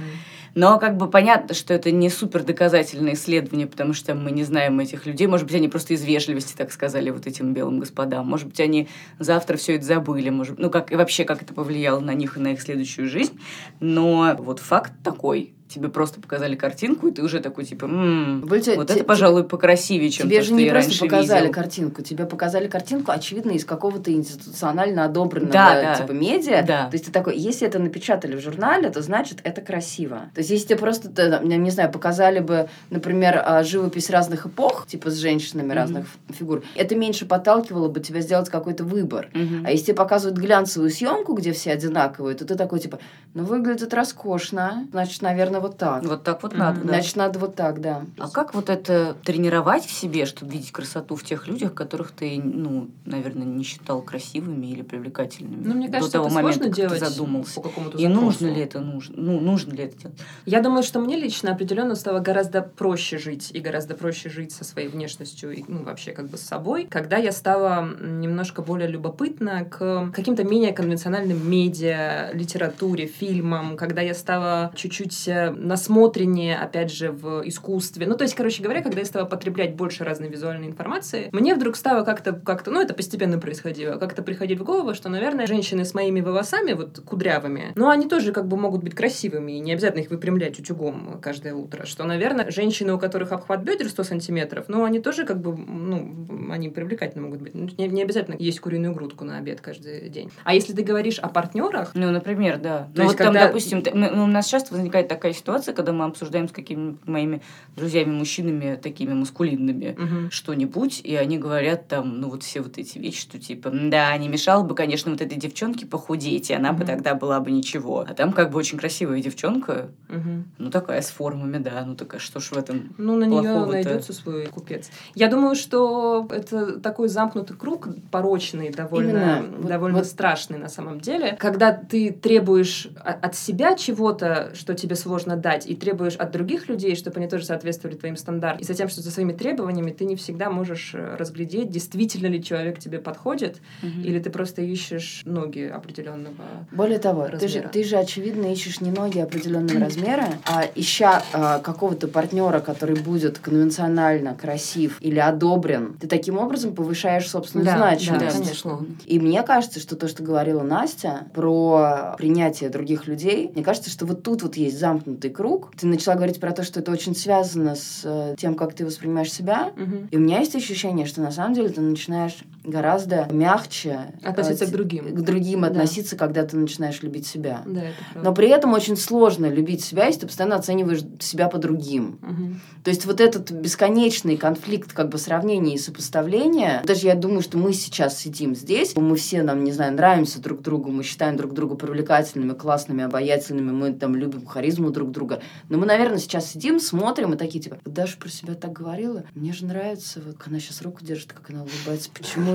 Speaker 3: Но как бы понятно, что это не супер доказательное исследование, потому что мы не знаем этих людей. Может быть, они просто из вежливости так сказали вот этим белым господам. Может быть, они завтра все это забыли. Может, ну как и вообще как это повлияло на них и на их следующую жизнь. Но вот факт такой. Тебе просто показали картинку, и ты уже такой, типа, «М,
Speaker 4: Более того,
Speaker 3: вот
Speaker 4: те-
Speaker 3: это, пожалуй, покрасивее, чем
Speaker 4: Тебе
Speaker 3: то,
Speaker 4: же не просто
Speaker 3: раньше
Speaker 4: показали
Speaker 3: видел.
Speaker 4: картинку, тебе показали картинку, очевидно, из какого-то институционально одобренного
Speaker 3: Да, да.
Speaker 4: типа медиа.
Speaker 3: Да.
Speaker 4: То есть ты такой, если это напечатали в журнале, то значит это красиво. То есть если тебе просто, не знаю, показали бы, например, а, живопись разных эпох, типа с женщинами
Speaker 3: Мгм.
Speaker 4: разных фигур, это меньше подталкивало бы тебя сделать какой-то выбор.
Speaker 3: Мгм.
Speaker 4: А если тебе показывают глянцевую съемку, где все одинаковые, то ты такой типа, ну выглядит роскошно, значит, наверное, вот так.
Speaker 3: Вот так вот надо, да.
Speaker 4: Значит, надо вот так, да.
Speaker 3: А как вот это тренировать в себе, чтобы видеть красоту в тех людях, которых ты, ну, наверное, не считал красивыми или привлекательными?
Speaker 1: Ну, мне
Speaker 3: до
Speaker 1: кажется,
Speaker 3: того
Speaker 1: это
Speaker 3: момента,
Speaker 1: сложно
Speaker 3: как ты
Speaker 1: делать
Speaker 3: задумался.
Speaker 1: по какому-то
Speaker 3: И нужно ли это нужно? Ну, нужно ли это делать?
Speaker 1: Я думаю, что мне лично определенно стало гораздо проще жить и гораздо проще жить со своей внешностью и ну, вообще как бы с собой, когда я стала немножко более любопытна к каким-то менее конвенциональным медиа, литературе, фильмам, когда я стала чуть-чуть э, насмотреннее, опять же, в искусстве. Ну, то есть, короче говоря, когда я стала потреблять больше разной визуальной информации, мне вдруг стало как-то, как-то, ну, это постепенно происходило, как-то приходить в голову, что, наверное, женщины с моими волосами, вот кудрявыми, ну, они тоже как бы могут быть красивыми, и не обязательно их выпрямлять утюгом каждое утро, что, наверное, женщины, у которых обхват бедер 100 сантиметров, ну, они тоже как бы, ну, они привлекательны могут быть. Ну, Не, не обязательно есть куриную грудку на обед каждый день. А если ты говоришь о партнерах,
Speaker 3: Ну, например, да.
Speaker 1: То
Speaker 3: ну,
Speaker 1: есть,
Speaker 3: вот там,
Speaker 1: когда-
Speaker 3: допустим, т- мы- у нас часто возникает такая ситуация, когда мы обсуждаем с какими-нибудь моими друзьями-мужчинами, такими мускулинными,
Speaker 1: Мгм.
Speaker 3: что-нибудь, и они говорят там, ну, вот все вот эти вещи, что типа, да, не мешало бы, конечно, вот этой девчонке похудеть, и она бы
Speaker 1: Мгм.
Speaker 3: тогда была бы ничего. А там как бы очень красивая девчонка,
Speaker 1: Мгм.
Speaker 3: ну, такая с формами, да, ну, такая, что ж в этом
Speaker 1: Ну, на нее найдется свой купец. Я думаю, что это такой замкнутый круг, порочный, довольно,
Speaker 4: Именно.
Speaker 1: Довольно
Speaker 4: вот-
Speaker 1: страшный на самом деле. Когда ты требуешь от себя чего-то, что тебе сложно дать, и требуешь от других людей, чтобы они тоже соответствовали твоим стандартам. И затем, что за своими требованиями ты не всегда можешь э, разглядеть, действительно ли человек тебе подходит,
Speaker 3: Мгм.
Speaker 1: или ты просто ищешь ноги определенного.
Speaker 4: Более того, ты же,
Speaker 1: размера.
Speaker 4: ты же, очевидно, ищешь не ноги определенного размера, а ища а, какого-то партнера, который будет конвенционально красив или одобрен, ты таким образом повышаешь собственную
Speaker 1: Да,
Speaker 4: значимость.
Speaker 1: да,
Speaker 3: конечно.
Speaker 4: И мне кажется, что то, что говорила Настя про принятие других людей, мне кажется, что вот тут вот есть замкнутый круг. Ты начала говорить про то, что это очень связано с э, тем, как ты воспринимаешь себя.
Speaker 1: Мгм.
Speaker 4: И у меня есть ощущение, что на самом деле ты начинаешь гораздо мягче
Speaker 1: Относиться
Speaker 4: э,
Speaker 1: к другим.
Speaker 4: к другим
Speaker 1: Да.
Speaker 4: относиться, когда ты начинаешь любить себя.
Speaker 1: Да, это правда.
Speaker 4: Но при этом очень сложно любить себя, если ты постоянно оцениваешь себя по другим.
Speaker 1: Мгм.
Speaker 4: То есть вот этот бесконечный конфликт как бы сравнения и сопоставления, даже я думаю, что мы сейчас сидим здесь, мы все нам, не знаю, нравимся друг другу, мы считаем друг друга привлекательными, классными, обаятельными, мы там любим харизму друг друга. Но мы, наверное, сейчас сидим, смотрим и такие, типа, Даша про себя так говорила, мне же нравится, вот как она сейчас руку держит, как она улыбается, почему...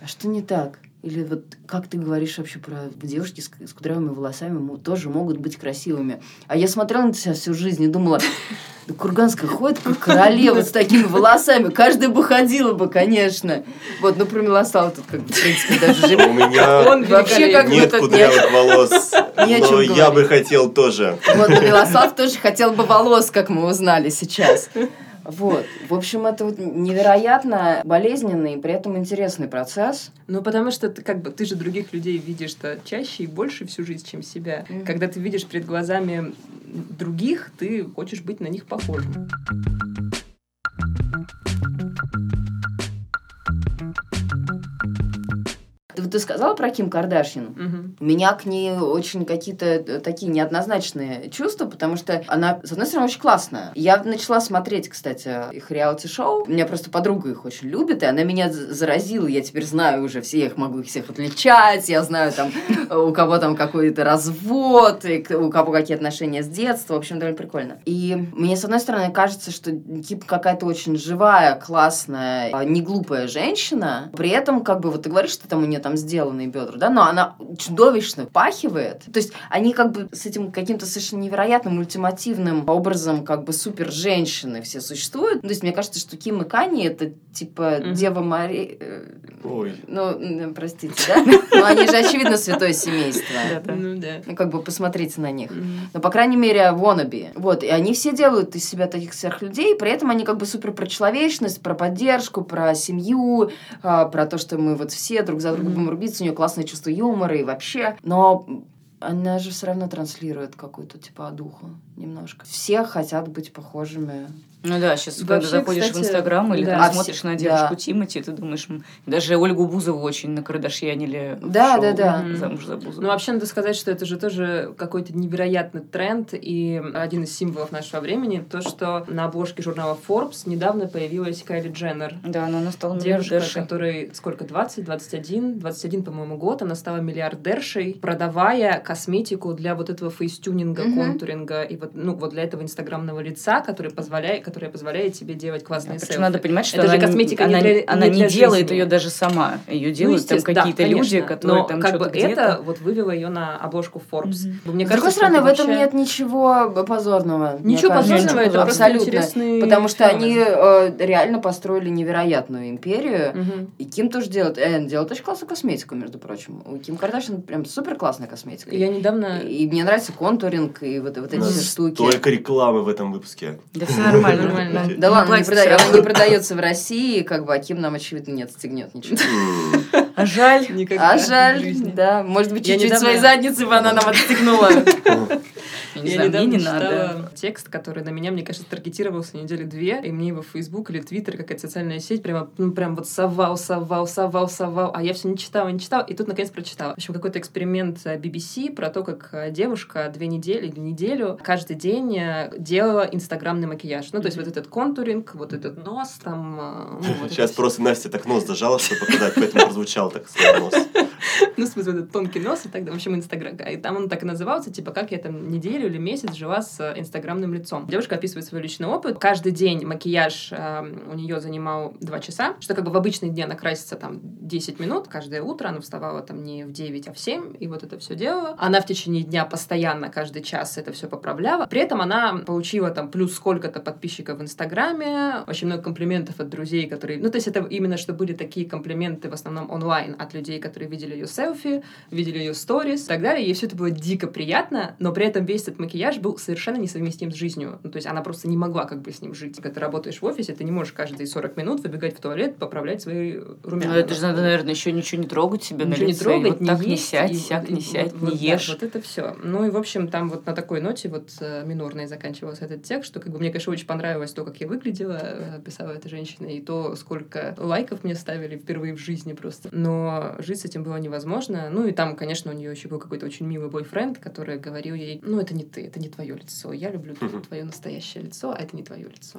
Speaker 4: А что не так? Или вот как ты говоришь вообще про девушки с, с кудрявыми волосами тоже могут быть красивыми. А я смотрела на себя всю жизнь и думала, да Курганская ходит как королева с такими волосами. Каждая бы ходила бы, конечно. Вот, ну про Милослава тут как бы, в принципе, даже
Speaker 2: У
Speaker 4: же...
Speaker 2: меня
Speaker 1: Он
Speaker 4: Вообще как
Speaker 2: нет
Speaker 4: бы
Speaker 2: кудрявых волос, но я бы хотел тоже.
Speaker 4: Вот, но Милослав тоже хотел бы волос, как мы узнали сейчас. Вот. В общем, это вот невероятно болезненный и при этом интересный процесс.
Speaker 1: Ну, потому что ты как бы ты же других людей видишь-то чаще и больше всю жизнь, чем себя.
Speaker 4: Мгм.
Speaker 1: Когда ты видишь перед глазами других, ты хочешь быть на них похожим.
Speaker 4: Ты, ты сказала про Ким Кардашьян?
Speaker 1: Мгм.
Speaker 4: У меня к ней очень какие-то э, такие неоднозначные чувства, потому что она, с одной стороны, очень классная. Я начала смотреть, кстати, их реалити-шоу. У меня просто подруга их очень любит, и она меня заразила. Я теперь знаю уже все, их могу их всех отличать. Я знаю там, у кого там какой-то развод, и у кого какие отношения с детства. В общем, довольно прикольно. И мне, с одной стороны, кажется, что Кип какая-то очень живая, классная, а, не глупая женщина. При этом, как бы, вот ты говоришь, что там у нее там сделанные бедра, да, но она чудовищно пахивает. То есть они как бы с этим каким-то совершенно невероятным ультимативным образом как бы супер женщины все существуют. То есть мне кажется, что Ким и Кани это типа
Speaker 1: Мгм.
Speaker 4: Дева Мария... э,
Speaker 2: Ой.
Speaker 4: Ну, простите, да? Но они же, очевидно, святое семейство.
Speaker 1: Ну да.
Speaker 4: Ну, как бы посмотрите на них. Ну, по крайней мере, wannabe. Вот, и они все делают из себя таких сверхлюдей, при этом они как бы супер про человечность, про поддержку, про семью, а, про то, что мы вот все друг за друга Будем рубиться, у нее классное чувство юмора и вообще. Но она же все равно транслирует какую-то типа духу немножко. Все хотят быть похожими.
Speaker 3: Ну да, сейчас когда
Speaker 1: Вообще,
Speaker 3: заходишь в
Speaker 1: кстати,
Speaker 3: Инстаграм или
Speaker 1: да.
Speaker 3: там
Speaker 4: А
Speaker 3: смотришь на
Speaker 4: да.
Speaker 3: девушку Тимати, ты думаешь, даже Ольгу Бузову очень на Кардашьянили. в
Speaker 4: Да,
Speaker 3: шоу
Speaker 4: да, да.
Speaker 3: Замуж за Бузову.
Speaker 1: Ну, вообще, надо сказать, что это же тоже какой-то невероятный тренд и один из символов нашего времени, то, что на обложке журнала Forbes недавно появилась Кайли Дженнер.
Speaker 3: Да, но она стала
Speaker 1: Девушка,
Speaker 3: миллиардершей.
Speaker 1: которой сколько, 20, 21, 21, по-моему, год, она стала миллиардершей, продавая косметику для вот этого фейстюнинга,
Speaker 4: Мгм.
Speaker 1: контуринга и вот, ну, вот для этого инстаграмного лица, который позволяет, которое позволяет тебе делать классные
Speaker 3: Причем
Speaker 1: селфи.
Speaker 3: надо понимать, что
Speaker 1: Это же
Speaker 3: она, не-
Speaker 1: косметика не
Speaker 3: она,
Speaker 1: для-
Speaker 3: она
Speaker 1: не
Speaker 3: не
Speaker 1: для
Speaker 3: делает
Speaker 1: жизни.
Speaker 3: ее даже сама. Ее делают там
Speaker 1: естественно, да,
Speaker 3: какие-то люди, которые
Speaker 1: Но
Speaker 3: там
Speaker 1: как
Speaker 3: что-то
Speaker 1: бы
Speaker 3: где-то.
Speaker 1: это вот вывело ее на обложку Forbes.
Speaker 3: Мгм.
Speaker 1: Мне
Speaker 4: С другой
Speaker 1: кажется, что
Speaker 4: стороны,
Speaker 1: это
Speaker 4: в этом
Speaker 1: вообще-
Speaker 4: нет ничего позорного.
Speaker 1: Ничего
Speaker 4: кажется.
Speaker 1: позорного, это просто
Speaker 4: Абсолютно. Потому что
Speaker 1: феномен.
Speaker 4: они э, реально построили невероятную империю.
Speaker 1: Мгм.
Speaker 4: И Ким тоже делает. Энн делает очень классную косметику, между прочим. У Ким Кардашьян прям супер классная косметика.
Speaker 1: Я недавно...
Speaker 4: И мне нравится контуринг и вот, вот эти все штуки.
Speaker 2: Столько рекламы в этом выпуске.
Speaker 3: Да все нормально.
Speaker 1: Нормально.
Speaker 4: Да ладно, не продается в России, как бы, а Ким нам, очевидно, не отстегнет ничего.
Speaker 3: А жаль.
Speaker 1: Никогда
Speaker 4: А жаль, да. Может быть, чуть-чуть своей задницы бы она нам отстегнула.
Speaker 3: Я не знаю, мне не надо.
Speaker 1: текст, который на меня, мне кажется, таргетировался недели две, и мне его Facebook или Twitter, какая-то социальная сеть, прямо, ну, прям вот совал, совал, совал, совал, а я все не читала, не читала, и тут, наконец, прочитала. В общем, какой-то эксперимент э, BBC про то, как э, девушка две недели или неделю каждый день э, делала инстаграмный макияж. Ну, то есть вот этот контуринг, вот этот нос, там... э, ну, вот
Speaker 2: Сейчас просто Настя так нос зажала, чтобы показать, поэтому прозвучал так свой нос.
Speaker 1: Ну, в смысле, вот этот тонкий нос и так далее. В общем, Инстаграм. И там он так и назывался, типа, как я там неделю или месяц жила с э, инстаграмным лицом. Девушка описывает свой личный опыт. Каждый день макияж э, у нее занимал 2 часа, что как бы в обычные дни она красится там 10 минут. Каждое утро она вставала там не в 9, а в 7, и вот это все делала. Она в течение дня постоянно, каждый час это все поправляла. При этом она получила там плюс сколько-то подписчиков в Инстаграме, очень много комплиментов от друзей, которые... Ну, то есть это именно, что были такие комплименты в основном онлайн от людей, которые видели ее селфи, видели ее сторис и так далее. Ей все это было дико приятно, но при этом весь этот макияж был совершенно несовместим с жизнью. Ну, то есть она просто не могла как бы с ним жить. Когда ты работаешь в офисе, ты не можешь каждые 40 минут выбегать в туалет, поправлять свои румяна.
Speaker 3: Ну, это же надо, наверное, еще ничего не трогать себе на
Speaker 1: Ничего не
Speaker 3: лице. и
Speaker 1: трогать,
Speaker 3: вот
Speaker 1: не
Speaker 3: так не
Speaker 1: есть,
Speaker 3: сядь,
Speaker 1: и
Speaker 3: сяк
Speaker 1: вот-
Speaker 3: не
Speaker 1: и
Speaker 3: сядь,
Speaker 1: вот-
Speaker 3: не
Speaker 1: вот, да,
Speaker 3: ешь.
Speaker 1: вот это все. Ну и, в общем, там вот на такой ноте вот э, минорной заканчивался этот текст, что как бы мне, конечно, очень понравилось то, как я выглядела, э, писала эта женщина, и то, сколько лайков мне ставили впервые в жизни просто. Но жить с этим было невозможно. Ну и там, конечно, у нее еще был какой-то очень милый бойфренд, который говорил ей, ну это не ты, это не твое лицо, я люблю твое настоящее лицо, а это не твое лицо.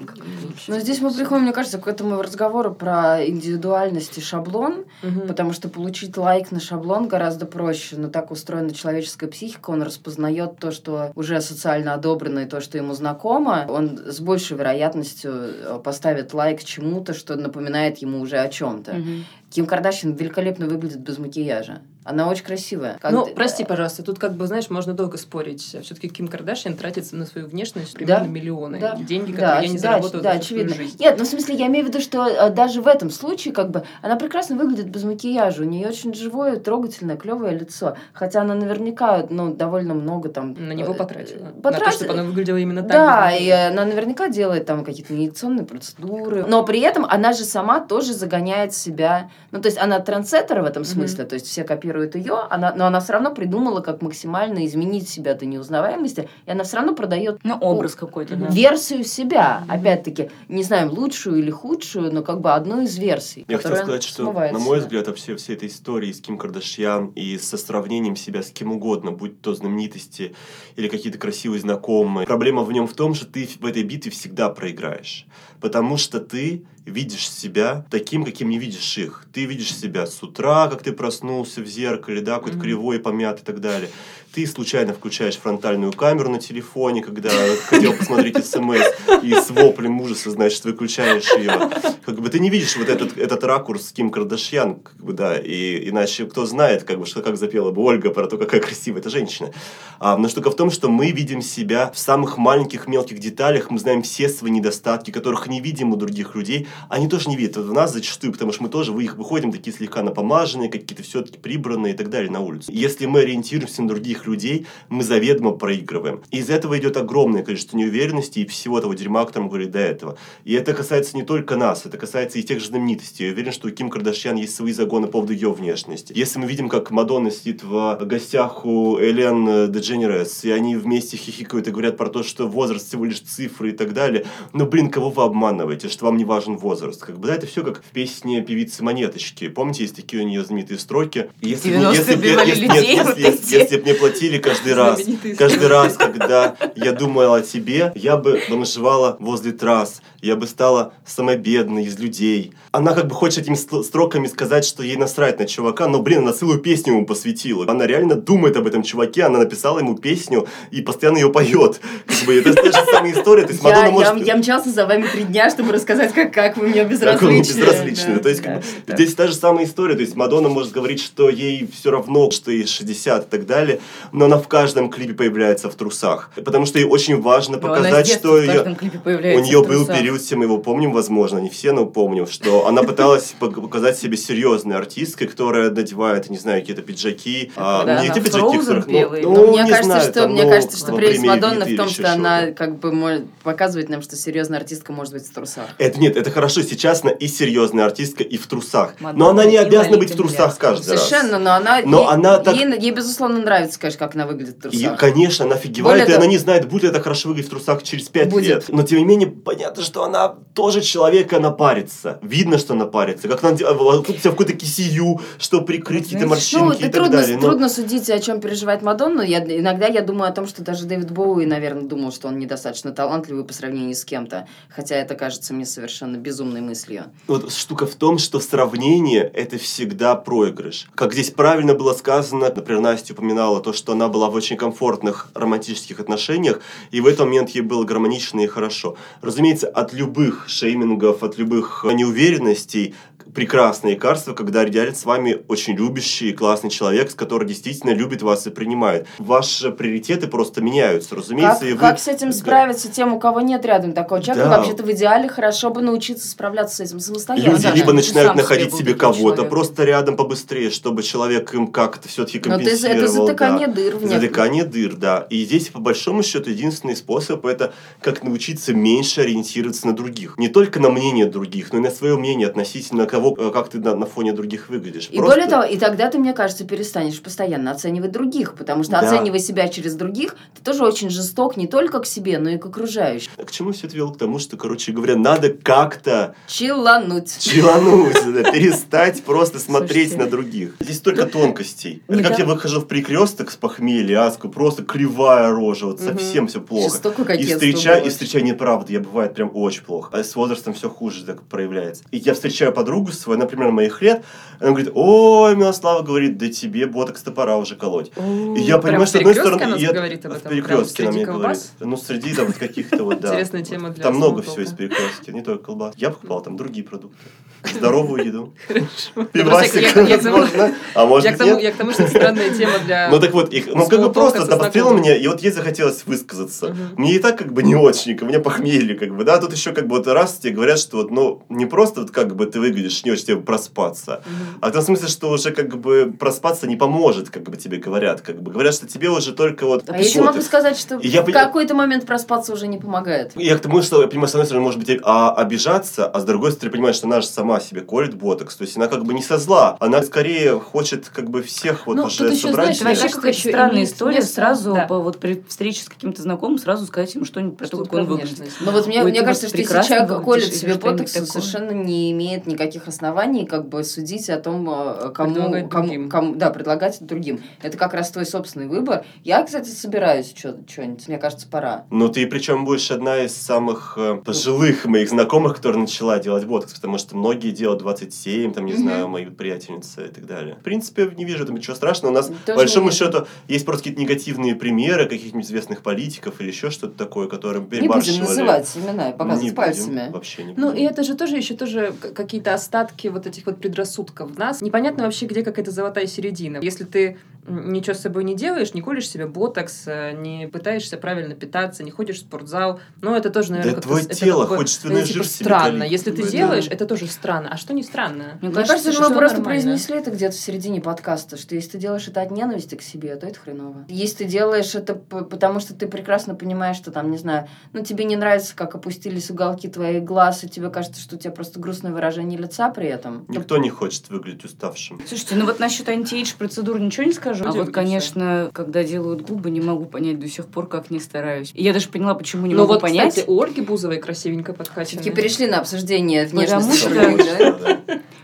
Speaker 4: Но здесь мы приходим, мне кажется, к этому разговору про индивидуальность и шаблон,
Speaker 1: Мгм.
Speaker 4: потому что получить лайк на шаблон гораздо проще, но так устроена человеческая психика, он распознает то, что уже социально одобрено, и то, что ему знакомо, он с большей вероятностью э, поставит лайк чему-то, что напоминает ему уже о чем-то.
Speaker 3: Мгм.
Speaker 4: Ким Кардашьян великолепно выглядит без макияжа. Она очень красивая.
Speaker 1: Как ну, ты... прости, пожалуйста, тут как бы, знаешь, можно долго спорить. Все-таки Ким Кардашьян тратится на свою внешность примерно да, миллионы. Да, деньги, которые да, я не да, заработаю да, очевидно. Жизнь.
Speaker 4: Нет, ну в смысле, я имею в виду, что э, даже в этом случае, как бы, она прекрасно выглядит без макияжа. У нее очень живое, трогательное, клевое лицо. Хотя она наверняка, ну, довольно много там...
Speaker 1: На него потратила. потратила. На то, чтобы она выглядела именно так.
Speaker 4: Да, и она наверняка делает там какие-то инъекционные процедуры. Но при этом она же сама тоже загоняет себя. Ну, то есть она трансеттер в этом смысле, mm-hmm. то есть все копируют ее, она но она все равно придумала, как максимально изменить себя до неузнаваемости, и она все равно продает
Speaker 3: ну, образ какой-то,
Speaker 4: да. версию себя, mm-hmm. опять-таки, не знаю, лучшую или худшую, но как бы одну из версий.
Speaker 2: Я хотел сказать, что, на мой взгляд, вообще все этой истории с Ким Кардашьян и со сравнением себя с кем угодно, будь то знаменитости или какие-то красивые знакомые, проблема в нем в том, что ты в этой битве всегда проиграешь, потому что ты видишь себя таким, каким не видишь их. Ты видишь себя с утра, как ты проснулся в зеркале, да, какой-то mm-hmm. кривой, помят и так далее ты случайно включаешь фронтальную камеру на телефоне, когда хотел посмотреть смс, и с воплем ужаса, значит, выключаешь ее. Как бы ты не видишь вот этот, этот ракурс с Ким Кардашьян, как бы, да, и иначе кто знает, как бы, что, как запела бы Ольга про то, какая красивая эта женщина. А, но штука в том, что мы видим себя в самых маленьких, мелких деталях, мы знаем все свои недостатки, которых не видим у других людей, они тоже не видят в нас зачастую, потому что мы тоже вы их выходим такие слегка напомаженные, какие-то все-таки прибранные и так далее на улицу. Если мы ориентируемся на других людей, мы заведомо проигрываем. И из этого идет огромное количество неуверенности и всего того дерьма, о котором говорили до этого. И это касается не только нас, это касается и тех же знаменитостей. Я уверен, что у Ким Кардашьян есть свои загоны по поводу ее внешности. Если мы видим, как Мадонна сидит в гостях у Элен Дедженерес, и они вместе хихикают и говорят про то, что возраст всего лишь цифры и так далее, ну, блин, кого вы обманываете, что вам не важен возраст? Как бы, да, это все как в песне певицы Монеточки. Помните, есть такие у нее знаменитые строки?
Speaker 3: Если, если, если, если, нет,
Speaker 2: если, если, если бы мне платили каждый раз, каждый раз, когда я думала о тебе, я бы бомжевала возле трасс, я бы стала самой бедной из людей. Она как бы хочет этими строками сказать, что ей насрать на чувака, но, блин, она целую песню ему посвятила. Она реально думает об этом чуваке, она написала ему песню и постоянно ее поет. Как бы это та же самая история. То есть
Speaker 4: Мадонна я, может... я, я мчался за вами три дня, чтобы рассказать, как, как вы мне безразличны. Как вы
Speaker 2: безразличны. Да, то есть, да, как бы, да. здесь та же самая история. То есть Мадонна может говорить, что ей все равно, что ей 60 и так далее, но она в каждом клипе появляется в трусах. Потому что ей очень важно показать, что ее... у нее был период, все мы его помним, возможно, не все, но помним, что она пыталась показать себе серьезной артисткой, которая надевает, не знаю, какие-то пиджаки.
Speaker 3: А, не те пиджаки, которых...
Speaker 4: Ну, ну, мне кажется, знаю, что, там, мне ну, кажется, что прелесть Мадонны в том, что она как бы может показывает нам, что серьезная артистка может быть в трусах.
Speaker 2: Это нет, это хорошо. Сейчас она и серьезная артистка, и в трусах. но она не обязана быть в трусах каждый
Speaker 4: раз. Совершенно, но она... Но ей, она так... ей, ей, безусловно, нравится, конечно, как она выглядит в трусах.
Speaker 2: И, конечно, она офигевает, и она не знает, будет ли это хорошо выглядеть в трусах через пять лет. Но, тем не менее, понятно, что она тоже человек, она парится. Видно, что она парится. Как она тут себя в какую-то кисию, что прикрыть какие-то морщинки ну, и так
Speaker 4: трудно,
Speaker 2: далее.
Speaker 4: Но... Трудно судить, о чем переживает Мадонна. Я, иногда я думаю о том, что даже Дэвид Боуи, наверное, думал, что он недостаточно талантливый по сравнению с кем-то. Хотя это кажется мне совершенно безумной мыслью.
Speaker 2: Вот штука в том, что сравнение – это всегда проигрыш. Как здесь правильно было сказано, например, Настя упоминала то, что она была в очень комфортных романтических отношениях, и в этот момент ей было гармонично и хорошо. Разумеется, от любых шеймингов, от любых неуверенностей прекрасное лекарство, когда рядом с вами очень любящий и классный человек, с который действительно любит вас и принимает. Ваши приоритеты просто меняются, разумеется.
Speaker 4: Как, и вы... как с этим справиться тем, у кого нет рядом такого человека? Да. Вообще-то в идеале хорошо бы научиться справляться с этим самостоятельно.
Speaker 2: Люди либо начинают находить себе кого-то просто рядом побыстрее, чтобы человек им как-то все-таки компенсировал.
Speaker 4: Но это, это затыкание да. дыр. В
Speaker 2: затыкание дыр, да. И здесь, по большому счету, единственный способ это как научиться меньше ориентироваться на других. Не только на мнение других, но и на свое мнение относительно кого того, э, как ты на, на фоне других выглядишь.
Speaker 4: И Просто... более того, и тогда ты, мне кажется, перестанешь постоянно оценивать других, потому что да. оценивая себя через других, ты тоже очень жесток не только к себе, но и к окружающим.
Speaker 2: К чему все это вело? К тому, что, короче говоря, надо как-то...
Speaker 4: Чилануть.
Speaker 2: Чилануть, перестать просто смотреть на других. Здесь только тонкостей. Это как я выхожу в прикресток с похмелья, аску, просто кривая рожа, вот совсем все плохо. И встречаю, и встречаю неправду, я бывает прям очень плохо. А с возрастом все хуже так проявляется. И я встречаю подругу, подругу свою, она примерно моих лет, она говорит, ой, Милослава говорит, да тебе ботокс-то пора уже колоть. И я понимаю, что с одной стороны...
Speaker 1: Она
Speaker 2: я-
Speaker 1: говорит об
Speaker 2: в
Speaker 1: этом.
Speaker 2: перекрестке
Speaker 1: прям
Speaker 2: она мне говорит. Ну, среди там вот каких-то вот, да.
Speaker 1: Интересная тема для
Speaker 2: Там много всего из перекрестки, не только колбас. Я покупал там другие продукты. Здоровую еду.
Speaker 1: Хорошо.
Speaker 2: Пивасик,
Speaker 1: Я- я- я к тому-
Speaker 2: возможно. А может нет.
Speaker 1: я к тому, что странная тема для...
Speaker 2: Ну так вот, их, ну как бы просто
Speaker 1: знакомыми.
Speaker 2: меня, и вот ей захотелось высказаться. Мне и так как бы не очень, у меня похмелье, как бы, да, тут еще как бы вот раз тебе говорят, что вот, ну, не просто вот как бы ты выглядишь, не очень тебе проспаться,
Speaker 1: Мгм.
Speaker 2: а в том смысле, что уже как бы проспаться не поможет, как бы тебе говорят, как бы говорят, что тебе уже только вот...
Speaker 4: А я тебе
Speaker 2: вот,
Speaker 4: могу сказать, что
Speaker 2: я
Speaker 4: в какой-то момент проспаться уже не помогает.
Speaker 2: Я к тому, что, я понимаю, с одной стороны, может быть, а, обижаться, а с другой стороны, понимаешь, что она же сама себе колет ботокс. То есть она как бы не со зла. Она скорее хочет как бы всех вот
Speaker 1: Ну,
Speaker 2: уже
Speaker 1: тут еще,
Speaker 2: собрать.
Speaker 1: знаешь,
Speaker 3: вообще какая-то
Speaker 1: еще
Speaker 3: странная
Speaker 1: имеет
Speaker 3: история.
Speaker 1: место-
Speaker 3: Сразу
Speaker 1: да.
Speaker 3: по, вот при встрече с каким-то знакомым сразу сказать ему что-нибудь про то,
Speaker 1: Что
Speaker 3: как он выглядит.
Speaker 4: Но вот мне,
Speaker 3: Ой,
Speaker 4: мне кажется, что если человек колет себе ботокс, совершенно не имеет никаких оснований как бы судить о том, э, кому,
Speaker 1: Предлагать
Speaker 4: кому,
Speaker 1: другим.
Speaker 4: кому- да, предлагать это другим. Это как раз твой собственный выбор. Я, кстати, собираюсь что-нибудь, мне кажется, пора.
Speaker 2: Ну, ты причем будешь одна из самых э, пожилых моих знакомых, которая начала делать ботокс, потому что многие делают 27, там, не
Speaker 4: Мгм.
Speaker 2: знаю, мои приятельницы и так далее. В принципе, не вижу там ничего страшного. У нас,
Speaker 4: Тоже
Speaker 2: по большому счету, есть просто какие-то негативные примеры каких-нибудь известных политиков или еще что-то такое, которые
Speaker 4: Не будем называть имена и показывать
Speaker 2: Не будем,
Speaker 4: пальцами.
Speaker 2: Вообще не
Speaker 1: Ну,
Speaker 2: будем.
Speaker 1: и это же тоже еще тоже какие-то остатки вот этих вот предрассудков в нас. Непонятно вообще, где какая-то золотая середина. Если ты ничего с собой не делаешь, не колешь себе ботокс, э, не пытаешься правильно питаться, не ходишь в спортзал, ну, это тоже, наверное,
Speaker 2: Да
Speaker 1: как-то...
Speaker 2: твое
Speaker 1: это
Speaker 2: тело
Speaker 1: бы,
Speaker 2: хочет
Speaker 1: ну, типа,
Speaker 2: жир себе
Speaker 1: странно.
Speaker 2: калить,
Speaker 1: Если ты
Speaker 2: да.
Speaker 1: делаешь, это тоже странно. А что не странно?
Speaker 3: Мне
Speaker 4: Мне кажется,
Speaker 1: что
Speaker 4: мы просто
Speaker 1: нормально.
Speaker 4: произнесли это где-то в середине подкаста, что если ты делаешь это от ненависти к себе, то это хреново. Если ты делаешь это потому, что ты прекрасно понимаешь, что там, не знаю, ну тебе не нравится, как опустились уголки твоих глаз, и тебе кажется, что у тебя просто грустное выражение лица при этом.
Speaker 2: Никто не хочет выглядеть уставшим.
Speaker 3: Слушайте, ну вот насчет антиэйдж процедур ничего не скажу. А
Speaker 1: Люди
Speaker 3: вот, конечно, когда делают губы, не могу понять до сих пор, как не стараюсь. И я даже поняла, почему не
Speaker 1: Ну
Speaker 3: могу
Speaker 1: вот,
Speaker 3: понять.
Speaker 1: кстати, у Ольги Бузовой красивенько подкачанная.
Speaker 4: Все-таки перешли на обсуждение
Speaker 3: Потому
Speaker 4: внешности.
Speaker 3: что-
Speaker 4: другой, да?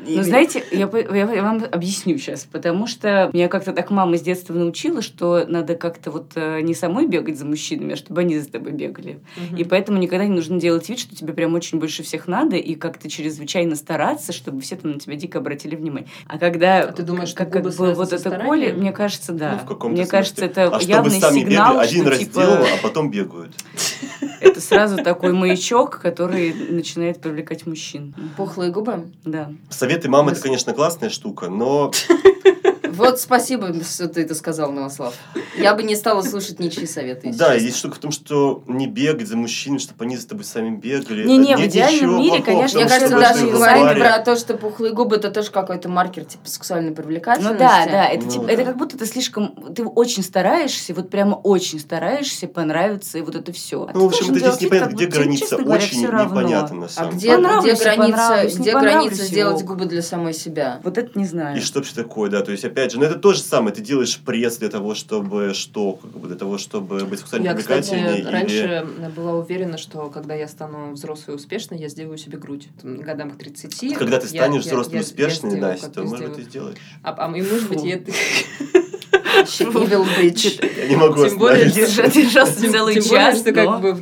Speaker 4: И-
Speaker 3: Ну, знаете, я, я, я вам объясню сейчас, потому что меня как-то так мама с детства научила, что надо как-то вот э, не самой бегать за мужчинами, а чтобы они за тобой бегали.
Speaker 1: Мгм.
Speaker 3: И поэтому никогда не нужно делать вид, что тебе прям очень больше всех надо, и как-то чрезвычайно стараться, чтобы все там на тебя дико обратили внимание. А когда
Speaker 1: А ты думаешь,
Speaker 3: как, как бы вот это коли, мне кажется, да.
Speaker 2: Ну, в каком-то
Speaker 3: мне
Speaker 2: смысле.
Speaker 3: кажется, это
Speaker 2: А
Speaker 3: явный
Speaker 2: сами
Speaker 3: сигнал,
Speaker 2: бегали, один
Speaker 3: что,
Speaker 2: раз
Speaker 3: типа,
Speaker 2: сделала, а потом бегают.
Speaker 3: это сразу такой маячок, который начинает привлекать мужчин.
Speaker 4: Пухлые губы.
Speaker 3: Да.
Speaker 2: Советы мамы это, конечно, классная штука, но
Speaker 4: Вот спасибо, что ты это сказал, Милослав. Я бы не стала слушать ничьи советы.
Speaker 2: да, есть штука в том, что не бегать за мужчиной, чтобы они за тобой сами бегали.
Speaker 3: Не-не, в идеальном мире, конечно,
Speaker 4: Мне кажется,
Speaker 3: даже
Speaker 4: говорить про то, что пухлые губы, это тоже какой-то маркер типа сексуальной
Speaker 3: Ну
Speaker 4: привлекательности.
Speaker 3: да, да, это,
Speaker 2: Ну
Speaker 3: типа, это как будто ты слишком, ты очень стараешься, вот прямо очень стараешься понравиться, и вот это все.
Speaker 2: Ну, в общем, это здесь непонятно, где граница очень непонятно на
Speaker 4: А
Speaker 2: самом
Speaker 4: где,
Speaker 2: деле.
Speaker 3: Понравлюсь,
Speaker 4: где граница, где граница сделать губы для самой себя?
Speaker 3: Вот это не знаю.
Speaker 2: И что вообще такое, да, то есть, опять же, ну это то же самое, ты делаешь пресс для того, чтобы что, как бы для того, чтобы быть сексуально
Speaker 1: Я, кстати,
Speaker 2: привлекательнее или...
Speaker 1: раньше была уверена, что когда я стану взрослой и успешной, я сделаю себе грудь. Там, Годам к 30.
Speaker 2: Когда ты станешь
Speaker 1: я-
Speaker 2: взрослой и успешной, Настя, то, может быть, ты сделаешь.
Speaker 1: А, а, и, может быть, я
Speaker 4: Evil bitch.
Speaker 2: Я не могу
Speaker 1: Тем более
Speaker 3: держался целый
Speaker 1: тем
Speaker 3: час,
Speaker 1: что как бы...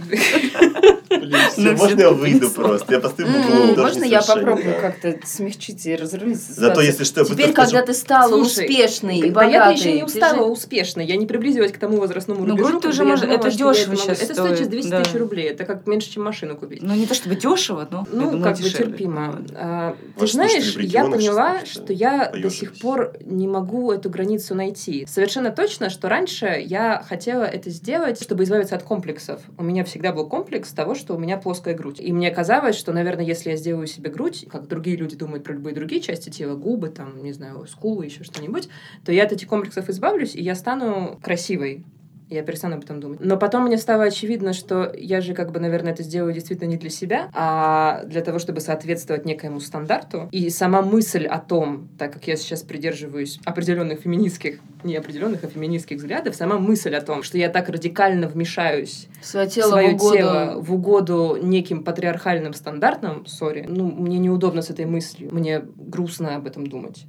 Speaker 3: Ну,
Speaker 2: можно я выйду просто? Я постою в
Speaker 4: М,
Speaker 2: углу, тоже
Speaker 4: Можно я попробую
Speaker 2: да.
Speaker 4: как-то смягчить и разрулить
Speaker 2: Зато если что, я
Speaker 4: Теперь, когда ты стала успешной и
Speaker 1: Да
Speaker 4: богатой,
Speaker 1: я-то еще не устала
Speaker 4: же-
Speaker 1: успешно. Я не приблизилась к тому возрастному
Speaker 3: Ну,
Speaker 1: рубежу.
Speaker 3: грудь ты уже
Speaker 1: я
Speaker 3: можешь- это
Speaker 1: я
Speaker 3: дешево щас
Speaker 1: Это стоит сейчас
Speaker 3: стоит,
Speaker 1: 200
Speaker 3: да.
Speaker 1: тысяч рублей. Это как меньше, чем машину купить.
Speaker 3: Ну, не то чтобы дешево, но я
Speaker 1: Ну, как бы терпимо. А, ты знаешь, я поняла,
Speaker 2: сейчас,
Speaker 1: что
Speaker 2: да,
Speaker 1: я до сих пор не могу эту границу найти. Совершенно точно, что раньше я хотела это сделать, чтобы избавиться от комплексов. У меня всегда был комплекс того, что у меня плоская грудь. И мне казалось, что, наверное, если я сделаю себе грудь, как другие люди думают про любые другие части тела, губы, там, не знаю, скулы, еще что-нибудь, то я от этих комплексов избавлюсь, и я стану красивой. Я перестану об этом думать. Но потом мне стало очевидно, что я же, как бы, наверное, это сделаю действительно не для себя, а для того, чтобы соответствовать некоему стандарту. И сама мысль о том, так как я сейчас придерживаюсь определенных феминистских, не определенных, а феминистских взглядов, сама мысль о том, что я так радикально вмешаюсь
Speaker 4: свое тело
Speaker 1: свое
Speaker 4: в угоду.
Speaker 1: тело в угоду неким патриархальным стандартам, сори, ну, мне неудобно с этой мыслью. Мне грустно об этом думать.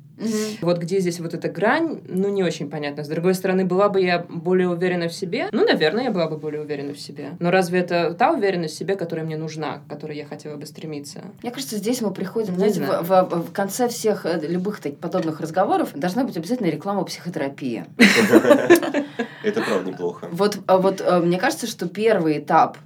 Speaker 1: Вот где здесь вот эта грань, ну, не очень понятно. С другой стороны, была бы я более уверена в себе? Ну, наверное, я была бы более уверена в себе. Но разве это та уверенность в себе, которая мне нужна, к которой я хотела бы стремиться?
Speaker 4: Мне кажется, здесь мы приходим,
Speaker 1: Не
Speaker 4: знаете,
Speaker 1: знаю.
Speaker 4: в, в- в конце всех э, любых таких подобных разговоров должна быть обязательно реклама психотерапии.
Speaker 2: Это правда неплохо.
Speaker 4: Вот, а вот э, мне кажется, что первый этап,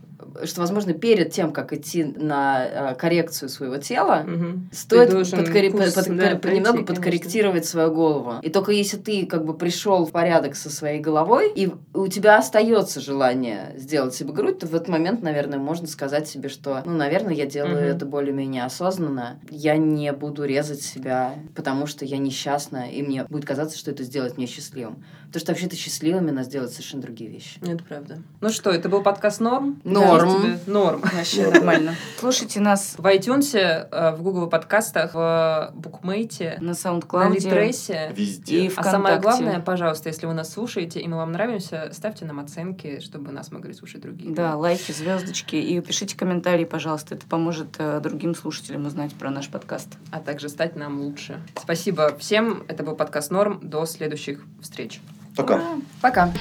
Speaker 4: что, возможно, перед тем, как идти на э, коррекцию своего тела,
Speaker 1: Мгм.
Speaker 4: Стоит подкори-
Speaker 1: курс,
Speaker 4: под-
Speaker 1: да,
Speaker 4: под-
Speaker 1: пройти,
Speaker 4: немного
Speaker 1: конечно.
Speaker 4: подкорректировать свою голову. И только если ты как бы пришел в порядок со своей головой, и у тебя остается желание сделать себе грудь, то в этот момент, наверное, можно сказать себе, что, ну, наверное, я делаю
Speaker 1: Мгм.
Speaker 4: это более-менее осознанно. Я не буду резать себя, потому что я несчастна, и мне будет казаться, что это сделает меня счастливым. Потому что вообще-то счастливыми нас делают совершенно другие вещи.
Speaker 1: Это правда. Ну что, это был подкаст Норм?
Speaker 4: Норм.
Speaker 1: Да, тебе- Норм.
Speaker 3: Вообще нормально. Слушайте нас
Speaker 1: В iTunes, э, в Google подкастах, в Букмейте,
Speaker 3: на
Speaker 1: на
Speaker 3: SoundCloud.
Speaker 1: Литресе.
Speaker 2: Везде.
Speaker 3: И
Speaker 1: А самое главное, пожалуйста, если вы нас слушаете и мы вам нравимся, ставьте нам оценки, чтобы нас могли слушать другие.
Speaker 3: Да, лайки, звездочки. И пишите комментарии, пожалуйста. Это поможет э, другим слушателям узнать про наш подкаст.
Speaker 1: А также стать нам лучше. Спасибо всем. Это был подкаст Норм. До следующих встреч.
Speaker 2: Пока. Ура.
Speaker 4: Пока.